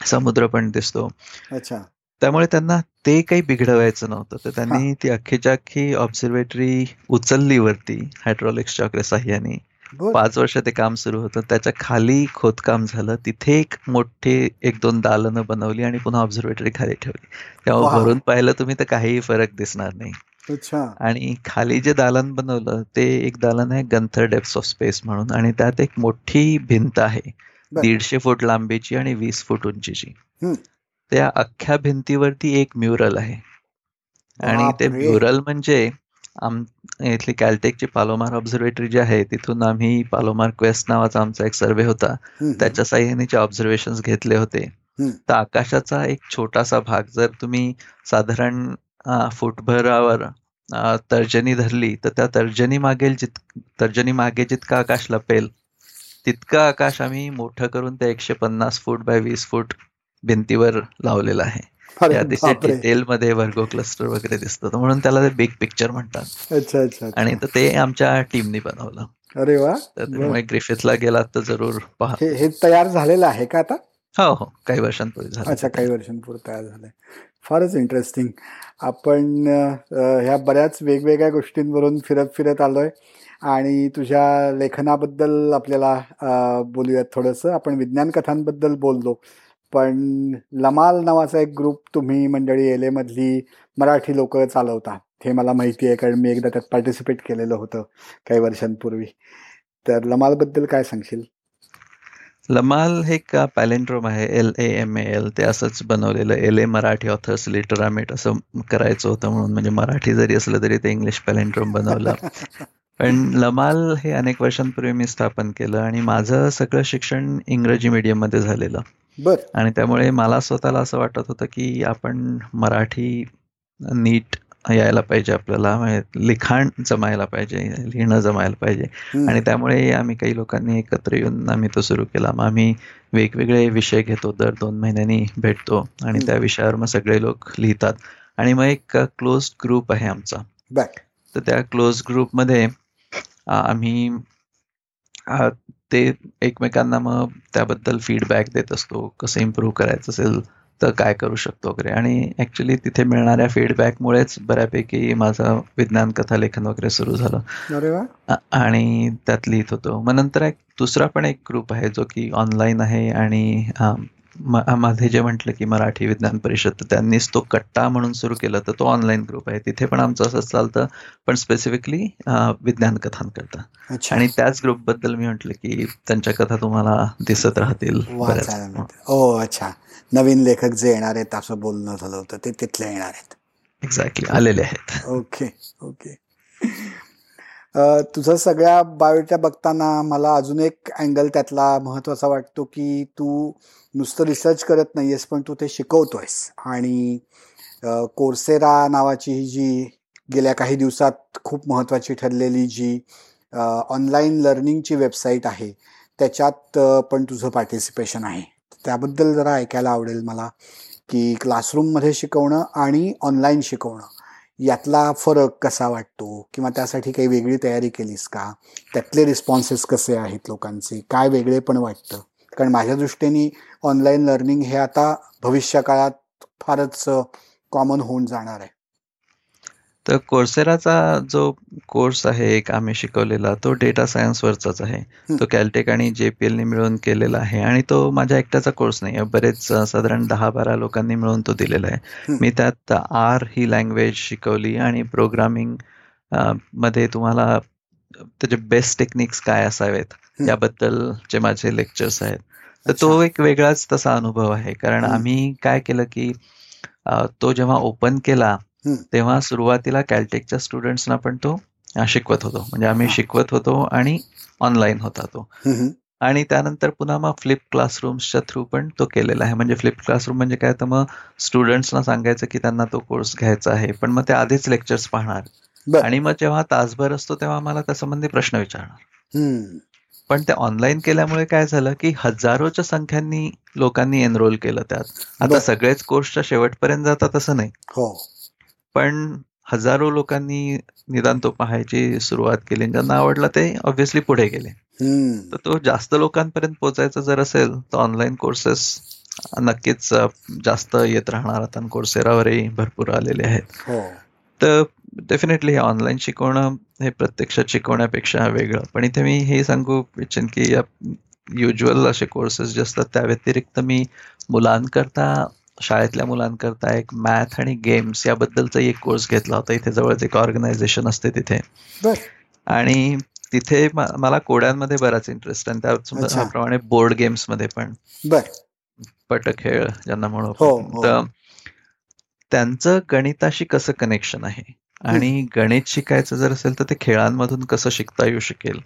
समुद्र पण दिसतो. अच्छा. त्यामुळे त्यांना ते काही बिघडवायचं नव्हतं. तर त्यांनी ती अख्खीच्या अख्खी ऑब्झर्वेटरी उचलली वरती हायड्रॉलिक्सच्या साह्याने. पाच वर्ष ते काम सुरू होतं. त्याच्याखाली खोदकाम झालं. तिथे एक मोठे एक दोन दालनं बनवली आणि पुन्हा ऑब्झर्वेटरी खाली ठेवली. तेव्हा भरून पाहिलं तुम्ही तर काहीही फरक दिसणार नाही. आणि खाली जे दालन बनवलं ते एक दालन आहे गंथर डेप्स ऑफ स्पेस म्हणून आणि त्यात एक मोठी भिंत आहे. दीडशे फूट लांबीची आणि वीस फूट उंचीची. त्या अख्ख्या भिंतीवरती एक म्युरल आहे. आणि ते म्युरल म्हणजे इथली कॅल्टेकची पालोमार ऑब्झर्वेटरी जी आहे तिथून आम्ही पालोमार क्वेस्ट नावाचा आमचा एक सर्वे होता. त्याच्या साह्याने ऑब्झर्वेशन घेतले होते. तर आकाशाचा एक छोटासा भाग जर तुम्ही साधारण फुटभरावर तर्जनी धरली तर त्या तर्जनी मागेल जित तर्जनी मागे जितका आकाश लपेल तितकं आकाश आम्ही मोठं करून त्या एकशे पन्नास फूट बाय वीस फूट भिंतीवर लावलेलं आहे. अतिशय डिटेल मध्ये वर्गो क्लस्टर वगैरे दिसतात म्हणून त्याला ते बिग पिक्चर म्हणतात. अच्छा अच्छा आणि ते आमच्या टीमने बनवलं. अरे वा. त्यामुळे ग्रिफिथला गेलात तर जरूर पहा. हे तयार झालेलं आहे का आता? हो हो. काही वर्षांपूर्वी झालं. अच्छा काही वर्षांपूर्वी तयार झालंय. फारच इंटरेस्टिंग आपण ह्या बऱ्याच वेगवेगळ्या गोष्टींवरून फिरत फिरत आलोय. आणि तुझ्या लेखनाबद्दल आपल्याला बोलूयात थोडंसं. आपण विज्ञान कथांबद्दल बोललो. पण लमाल नावाचा एक ग्रुप तुम्ही मंडळी एले मधली मराठी लोक चालवता. हे मला माहिती आहे कारण मी एकदा त्यात पार्टिसिपेट केलेलं होतं काही वर्षांपूर्वी. तर लमाल बद्दल काय सांगशील? लमाल हे का पॅलेंड्रोम आहे एल ए एम एल ते असंच बनवलेलं एल ए मराठी ऑथर्स लिटरामेट असं करायचं होतं म्हणून. म्हणजे मराठी जरी असलं तरी ते इंग्लिश पॅलेंड्रोम बनवलं. [laughs] पण लमाल हे अनेक वर्षांपूर्वी मी स्थापन केलं आणि माझं सगळं शिक्षण इंग्रजी मीडियममध्ये झालेलं. बर. आणि त्यामुळे मला स्वतःला असं वाटत होतं की आपण मराठी नीट यायला पाहिजे आपल्याला म्हणजे लिखाण जमायला पाहिजे लिहिणं जमायला पाहिजे. आणि त्यामुळे आम्ही काही लोकांनी एकत्र येऊन आम्ही तो सुरू केला. मग आम्ही वेगवेगळे विषय घेतो दर दोन महिन्यांनी भेटतो आणि त्या विषयावर मग सगळे लोक लिहितात. आणि मग एक क्लोज ग्रुप आहे आमचा. तर त्या क्लोज ग्रुपमध्ये आम्ही ते एकमेकांना मग त्याबद्दल फीडबॅक देत असतो कसं इम्प्रूव्ह करायचं असेल तर काय करू शकतो वगैरे. आणि ऍक्च्युली तिथे मिळणाऱ्या फीडबॅकमुळेच बऱ्यापैकी माझं विज्ञान कथा लेखन वगैरे सुरू झालं. आणि त्यात लिहित होतो. मग नंतर एक दुसरा पण एक ग्रुप आहे जो की ऑनलाईन आहे आणि माझे जे म्हटलं की मराठी विज्ञान परिषद तर त्यांनीच तो कट्टा म्हणून सुरू केलं तर तो ऑनलाईन ग्रुप आहे. तिथे पण आमचं असंच चालतं पण स्पेसिफिकली विज्ञान कथांकरता आणि त्याच ग्रुपबद्दल मी म्हटलं की त्यांच्या कथा तुम्हाला दिसत राहतील हो अच्छा. नवीन लेखक जे येणार आहेत असं बोलणं झालं होतं ते तिथले येणार आहेत. एक्झॅक्टली आलेले आहेत. Okay okay. तुझं सगळ्या बायोच्या बघताना मला अजून एक अँगल त्यातला महत्त्वाचा वाटतो की तू नुसतं रिसर्च करत नाही आहेस पण तू ते शिकवतो आहेस आणि कोर्सेरा नावाची ही जी गेल्या काही दिवसात खूप महत्त्वाची ठरलेली जी ऑनलाईन लर्निंगची वेबसाईट आहे त्याच्यात पण तुझं पार्टिसिपेशन आहे. त्याबद्दल जरा ऐकायला आवडेल मला की क्लासरूममध्ये शिकवणं आणि ऑनलाईन शिकवणं यातला फरक कसा वाटतो? किंवा त्यासाठी काही वेगळी तयारी केलीस का? त्यातले रिस्पॉन्सेस कसे आहेत लोकांचे? काय वेगळे पण वाटतं? कारण माझ्या दृष्टीने ऑनलाईन लर्निंग हे आता भविष्य काळात फारच कॉमन होऊन जाणार आहे. तर कोर्सेराचा जो कोर्स आहे एक आम्ही शिकवलेला तो डेटा सायन्सवरचाच आहे. तो कॅलटेक आणि जेपीएलने मिळून केलेला आहे आणि तो माझ्या एकट्याचा कोर्स नाही बरेच साधारण दहा बारा लोकांनी मिळून तो दिलेला आहे. मी त्यात आर ही लँग्वेज शिकवली आणि प्रोग्रामिंगमध्ये तुम्हाला त्याचे बेस्ट टेक्निक्स काय असावेत? याबद्दलचे माझे लेक्चर्स आहेत. तर तो एक वेगळाच तसा अनुभव आहे. कारण आम्ही काय केलं की तो जेव्हा ओपन केला तेव्हा सुरुवातीला कॅलटेकच्या स्टुडंट्सना पण तो शिकवत होतो. म्हणजे आम्ही शिकवत होतो आणि ऑनलाईन होता तो. आणि त्यानंतर पुन्हा मग फ्लिप क्लासरूम्सच्या थ्रू पण तो केलेला आहे. म्हणजे फ्लिप क्लासरूम म्हणजे काय? तर मग स्टुडंट्सना सांगायचं की त्यांना तो कोर्स घ्यायचा आहे. पण मग ते आधीच लेक्चर्स पाहणार. आणि मग जेव्हा तासभर असतो तेव्हा आम्हाला त्या संबंधी प्रश्न विचारणार. पण ते ऑनलाईन केल्यामुळे काय झालं की हजारोच्या संख्यांनी लोकांनी एनरोल केलं त्यात. आता सगळेच कोर्सच्या शेवटपर्यंत जातात असं नाही. हो. पण हजारो लोकांनी निदान तो पाहायची सुरुवात केली. ज्यांना आवडला ते ऑब्व्हियसली पुढे गेले. तर तो जास्त लोकांपर्यंत पोहोचायचा जर असेल तर ऑनलाईन कोर्सेस नक्कीच जास्त येत राहणार. आता कोर्सेरावरही भरपूर आलेले आहेत. हो. तर डेफिनेटली हे ऑनलाईन शिकवणं हे प्रत्यक्षात शिकवण्यापेक्षा वेगळं. पण इथे मी हे सांगू इच्छेन की युजल असे कोर्सेस जे असतात त्या व्यतिरिक्त मी मुलांकरता शाळेतल्या मुलांकरता एक मॅथ आणि गेम्स याबद्दलचा एक कोर्स घेतला होता. इथे जवळच एक ऑर्गनायझेशन असते तिथे. आणि तिथे मला कोड्यांमध्ये बराच इंटरेस्ट आणि त्याप्रमाणे बोर्ड गेम्समध्ये पण पट खेळ ज्यांना म्हणू हो, हो. तर त्यांचं गणिताशी कसं कनेक्शन आहे? आणि गणित शिकायचं जर असेल तर ते खेळांमधून कसं शिकता येऊ शकेल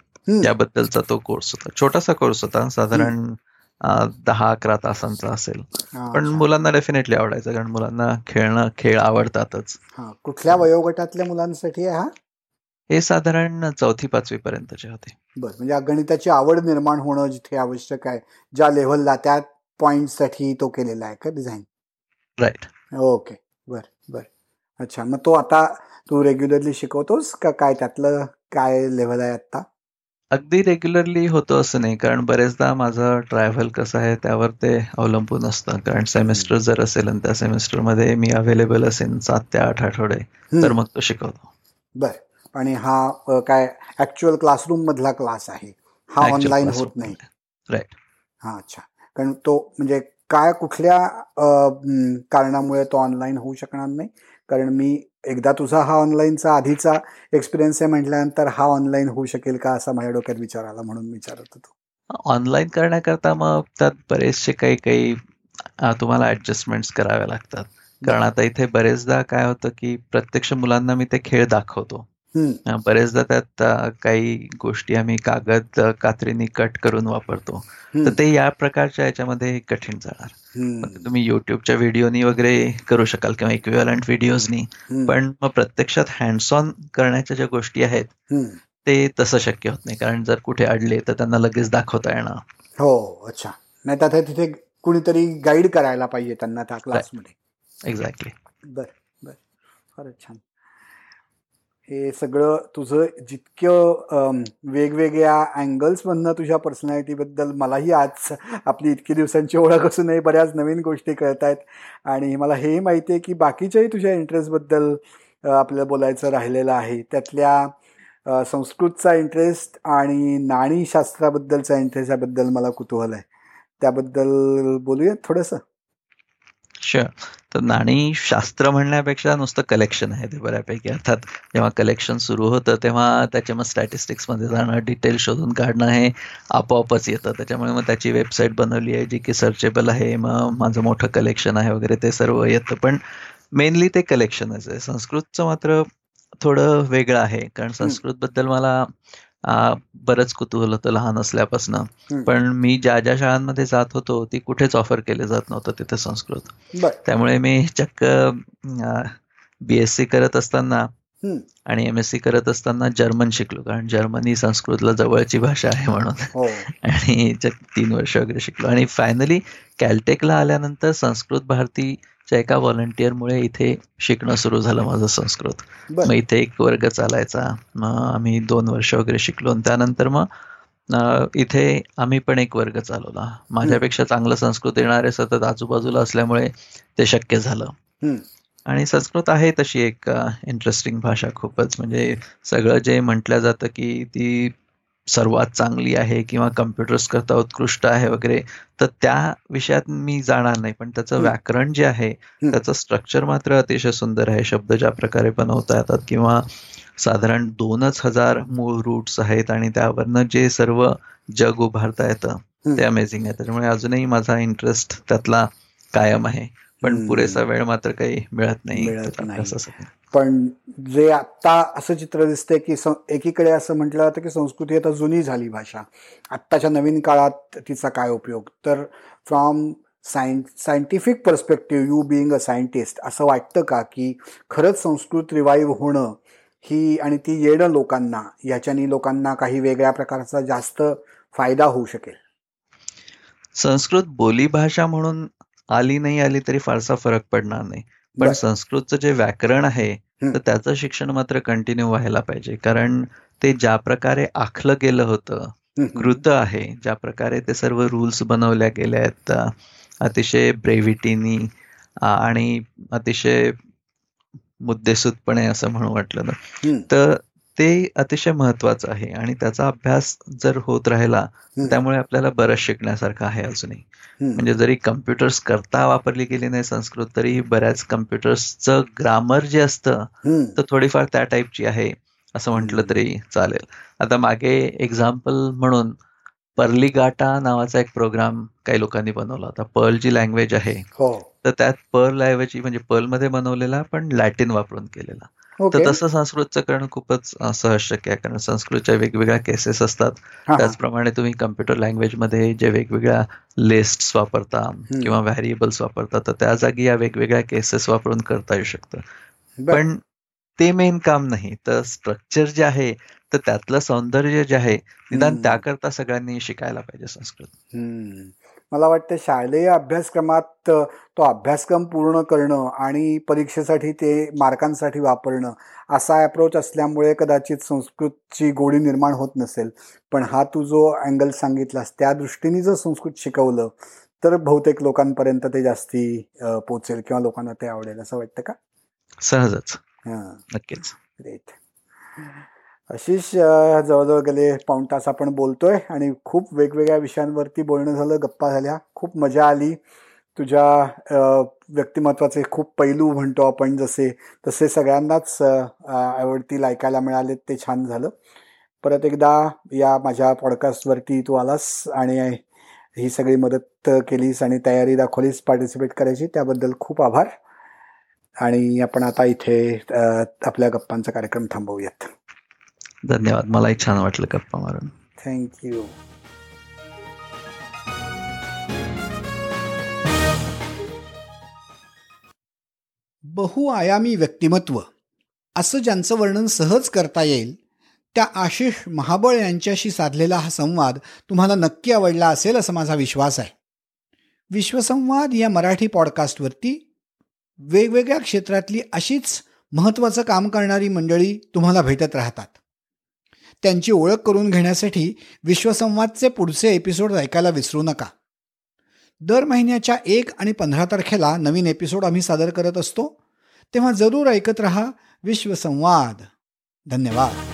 याबद्दलचा तो कोर्स होता. छोटासा कोर्स होता. साधारण दहा अकरा तासांचा असेल. पण मुलांना डेफिनेटली आवडायचं कारण मुलांना खेळणं खेळ आवडतातच. कुठल्या वयोगटातल्या मुलांसाठी हा? हे साधारण चौथी पाचवी पर्यंतचे होते. बर म्हणजे गणिताची आवड निर्माण होणं जिथे आवश्यक आहे ज्या लेव्हलला त्या पॉइंटसाठी तो केलेला आहे का डिझाईन राईट ओके बर बर. अच्छा मग तो आता तू रेग्युलरली शिकवतोस का काय त्यातलं काय लेव्हल आहे आता अगदी रेग्युलरली होतो असं नाही कारण बरेचदा माझं ट्रॅव्हल कसं आहे त्यावर ते अवलंबून असतं. कारण सेमेस्टर जर असेल आणि त्या सेमेस्टरमध्ये मी अवेलेबल असेल सात ते आठ आठवडे तर मग तो शिकवतो. बर. आणि हा काय ऍक्च्युअल क्लासरूम मधला क्लास आहे. हा ऑनलाईन होत नाही. राईट हा अच्छा. कारण तो म्हणजे काय कुठल्या कारणामुळे तो ऑनलाईन होऊ शकणार नाही? कारण मी एकदा तुझा हा ऑनलाईनचा आधीचा एक्सपिरियन्स आहे म्हटल्यानंतर हा ऑनलाईन होऊ शकेल का असा माझ्या डोक्यात विचार आला म्हणून विचारत होतो. ऑनलाईन करण्याकरता मग त्यात बरेचसे काही काही तुम्हाला ऍडजस्टमेंट कराव्या लागतात. कारण आता इथे बरेचदा काय होतं की प्रत्यक्ष मुलांना मी ते खेळ दाखवतो. बरेचदा त्यात काही गोष्टी आम्ही कागद कात्रीनी कट करून वापरतो. तर ते या प्रकारच्या याच्यामध्ये कठीण जाणार. तुम्ही युट्यूबच्या व्हिडिओनी वगैरे करू शकाल किंवा इक्विवलंट व्हिडिओजनी. पण मग प्रत्यक्षात हँड्स ऑन करण्याच्या ज्या गोष्टी आहेत ते तसं शक्य होत नाही. कारण जर कुठे अडले तर त्यांना लगेच दाखवता येणार. हो अच्छा. नाही तर तिथे कुणीतरी गाईड करायला पाहिजे त्यांना त्या क्लासमध्ये एक्झॅक्टली बर बर. फारच छान. हे सगळं तुझं जितकं वेगवेगळ्या अँगल्समधनं तुझ्या पर्सनॅलिटीबद्दल मलाही आज आपली इतकी दिवसांची ओळख असूनही बऱ्याच नवीन गोष्टी कळत आहेत आणि मला हे माहिती आहे की बाकीच्याही तुझ्या इंटरेस्टबद्दल आपल्याला बोलायचं राहिलेलं आहे. त्यातल्या संस्कृतचा इंटरेस्ट आणि नाणीशास्त्राबद्दलचा इंटरेस्ट याबद्दल मला कुतूहल आहे. त्याबद्दल बोलूया थोडंसं? शुअर तर नाणी शास्त्र म्हणण्यापेक्षा नुसतं कलेक्शन आहे ते बऱ्यापैकी. अर्थात जेव्हा कलेक्शन सुरू होतं तेव्हा त्याच्या मग स्टॅटिस्टिक्समध्ये जाणं डिटेल शोधून काढणं हे आपोआपच येतं. त्याच्यामुळे मग त्याची वेबसाईट बनवली आहे जी की सर्चेबल आहे मग माझं मोठं कलेक्शन आहे वगैरे ते सर्व येतं. पण मेनली ते कलेक्शनच आहे. संस्कृतचं मात्र थोडं वेगळं आहे. कारण संस्कृतबद्दल मला बरंच कुतूहल होतं लहान असल्यापासून. पण मी ज्या ज्या शाळांमध्ये जात होतो ती कुठेच ऑफर केले जात नव्हतं तिथे संस्कृत. त्यामुळे मी चक्क बीएससी करत असताना आणि एम एस सी करत असताना जर्मन शिकलो कारण जर्मनी संस्कृतला जवळची भाषा आहे म्हणून. हो. आणि तीन वर्ष वगैरे शिकलो. आणि फायनली कॅलटेकला आल्यानंतर संस्कृत भारती एका व्हॉलंटिअरमुळे इथे शिकणं सुरू झालं माझं संस्कृत. मग इथे एक वर्ग चालायचा. मग आम्ही दोन वर्ष वगैरे शिकलो आणि त्यानंतर मग इथे आम्ही पण एक वर्ग चालवला. माझ्यापेक्षा चांगलं संस्कृत येणारे सतत आजूबाजूला असल्यामुळे ते शक्य झालं. आणि संस्कृत आहे तशी एक इंटरेस्टिंग भाषा खूपच. म्हणजे सगळं जे म्हटलं जातं की ती सर्वात चांगली आहे किंवा कम्प्युटर्स करता उत्कृष्ट आहे वगैरे तर त्या विषयात मी जाणार नाही. पण त्याचं व्याकरण जे आहे त्याचं स्ट्रक्चर मात्र अतिशय सुंदर आहे. शब्द ज्या प्रकारे बनवता येतात किंवा साधारण दोनच हजार मूळ रूट्स आहेत आणि त्यावरनं जे सर्व जग उभारता येतं ते अमेझिंग आहे. त्याच्यामुळे अजूनही माझा इंटरेस्ट त्यातला कायम आहे. पण पुरेसा वेळ मात्र काही मिळत नाही. पण जे आत्ता असं चित्र दिसतंय की एकीकडे असं म्हटलं जातं की संस्कृती आता जुनी झाली भाषा. आत्ताच्या नवीन काळात तिचा काय उपयोग? तर from scien scientific perspective you being a scientist असं वाटतं का की खरंच संस्कृत रिवाईव्ह होणं ही आणि ती येणं लोकांना याच्यानी लोकांना काही वेगळ्या प्रकारचा जास्त फायदा होऊ शकेल? संस्कृत बोलीभाषा म्हणून आली नाही आली तरी फारसा फरक पडणार नाही. पण संस्कृतचं जे व्याकरण आहे तर त्याचं शिक्षण मात्र कंटिन्यू व्हायला पाहिजे. कारण ते ज्या प्रकारे आखलं गेलं होतं कृत आहे ज्या प्रकारे ते सर्व रूल्स बनवल्या गेले आहेत अतिशय ब्रेव्हिटीनी आणि अतिशय मुद्देसूदपणे असं म्हणू वाटलं ना तर ते अतिशय महत्वाचं आहे आणि त्याचा अभ्यास जर होत राहिला त्यामुळे आपल्याला बरंच शिकण्यासारखं आहे अजूनही. म्हणजे जरी कम्प्युटर्स करता वापरली गेली नाही संस्कृत तरी बऱ्याच कम्प्युटर्सचं ग्रामर जे असतं तर थोडीफार त्या टाईपची आहे असं म्हटलं तरी चालेल. आता मागे एक्झाम्पल म्हणून पर्ली गाटा नावाचा एक प्रोग्राम काही लोकांनी बनवला होता. पर्ल जी लँग्वेज आहे हो. तर त्यात पर्ल ऐवजी म्हणजे पर्लमध्ये बनवलेला पण लॅटिन वापरून केलेला. तर तसं संस्कृतचं करणं खूपच सहज शक्य आहे. कारण संस्कृतच्या वेगवेगळ्या केसेस असतात. त्याचप्रमाणे तुम्ही कम्प्युटर लँग्वेजमध्ये जे वेगवेगळ्या लिस्ट वापरता किंवा व्हॅरिएबल्स वापरता तर त्या जागी या वेगवेगळ्या केसेस वापरून करता येऊ शकतं. पण ते मेन काम नाही. तर स्ट्रक्चर जे आहे तर त्यातलं सौंदर्य जे आहे निदान त्याकरता सगळ्यांनी शिकायला पाहिजे संस्कृत. मला वाटतं शालेय अभ्यासक्रमात तो अभ्यासक्रम पूर्ण करणं आणि परीक्षेसाठी ते मार्कांसाठी वापरणं असा अप्रोच असल्यामुळे कदाचित संस्कृतची गोडी निर्माण होत नसेल. पण हा तू जो अँगल सांगितलास त्या दृष्टीने जर संस्कृत शिकवलं तर बहुतेक लोकांपर्यंत ते जास्ती पोचेल किंवा लोकांना ते आवडेल असं वाटतं का? सहजच. नक्कीच. ग्रेट अशीच जवळजवळ गेले पाऊण तास आपण बोलतोय आणि खूप वेगवेगळ्या विषयांवरती बोलणं झालं गप्पा झाल्या. खूप मजा आली. तुझ्या व्यक्तिमत्वाचे खूप पैलू म्हणतो आपण जसे तसे सगळ्यांनाच आवडतील ऐकायला मिळाले ते छान झालं. परत एकदा या माझ्या पॉडकास्टवरती तू आलास आणि ही सगळी मदत केलीस आणि तयारी दाखवलीस पार्टिसिपेट करायची त्याबद्दल खूप आभार. आणि आपण आता इथे आपल्या गप्पांचा कार्यक्रम थांबवूयात. धन्यवाद. मलाही छान वाटलं गप्पा मारून. थँक्यू बहुआयामी व्यक्तिमत्व. असं ज्यांचं वर्णन सहज करता येईल त्या आशिष महाबळ यांच्याशी साधलेला हा संवाद तुम्हाला नक्की आवडला असेल असा माझा विश्वास आहे. विश्वसंवाद या मराठी पॉडकास्टवरती वेगवेगळ्या क्षेत्रातली अशीच महत्त्वाचं काम करणारी मंडळी तुम्हाला भेटत राहतात. त्यांची ओळख करून घेण्यासाठी विश्वसंवादचे पुढचे एपिसोड ऐकायला विसरू नका. दर महिन्याच्या एक आणि पंधरा तारखेला नवीन एपिसोड आम्ही सादर करत असतो. तेव्हा जरूर ऐकत रहा विश्वसंवाद. धन्यवाद.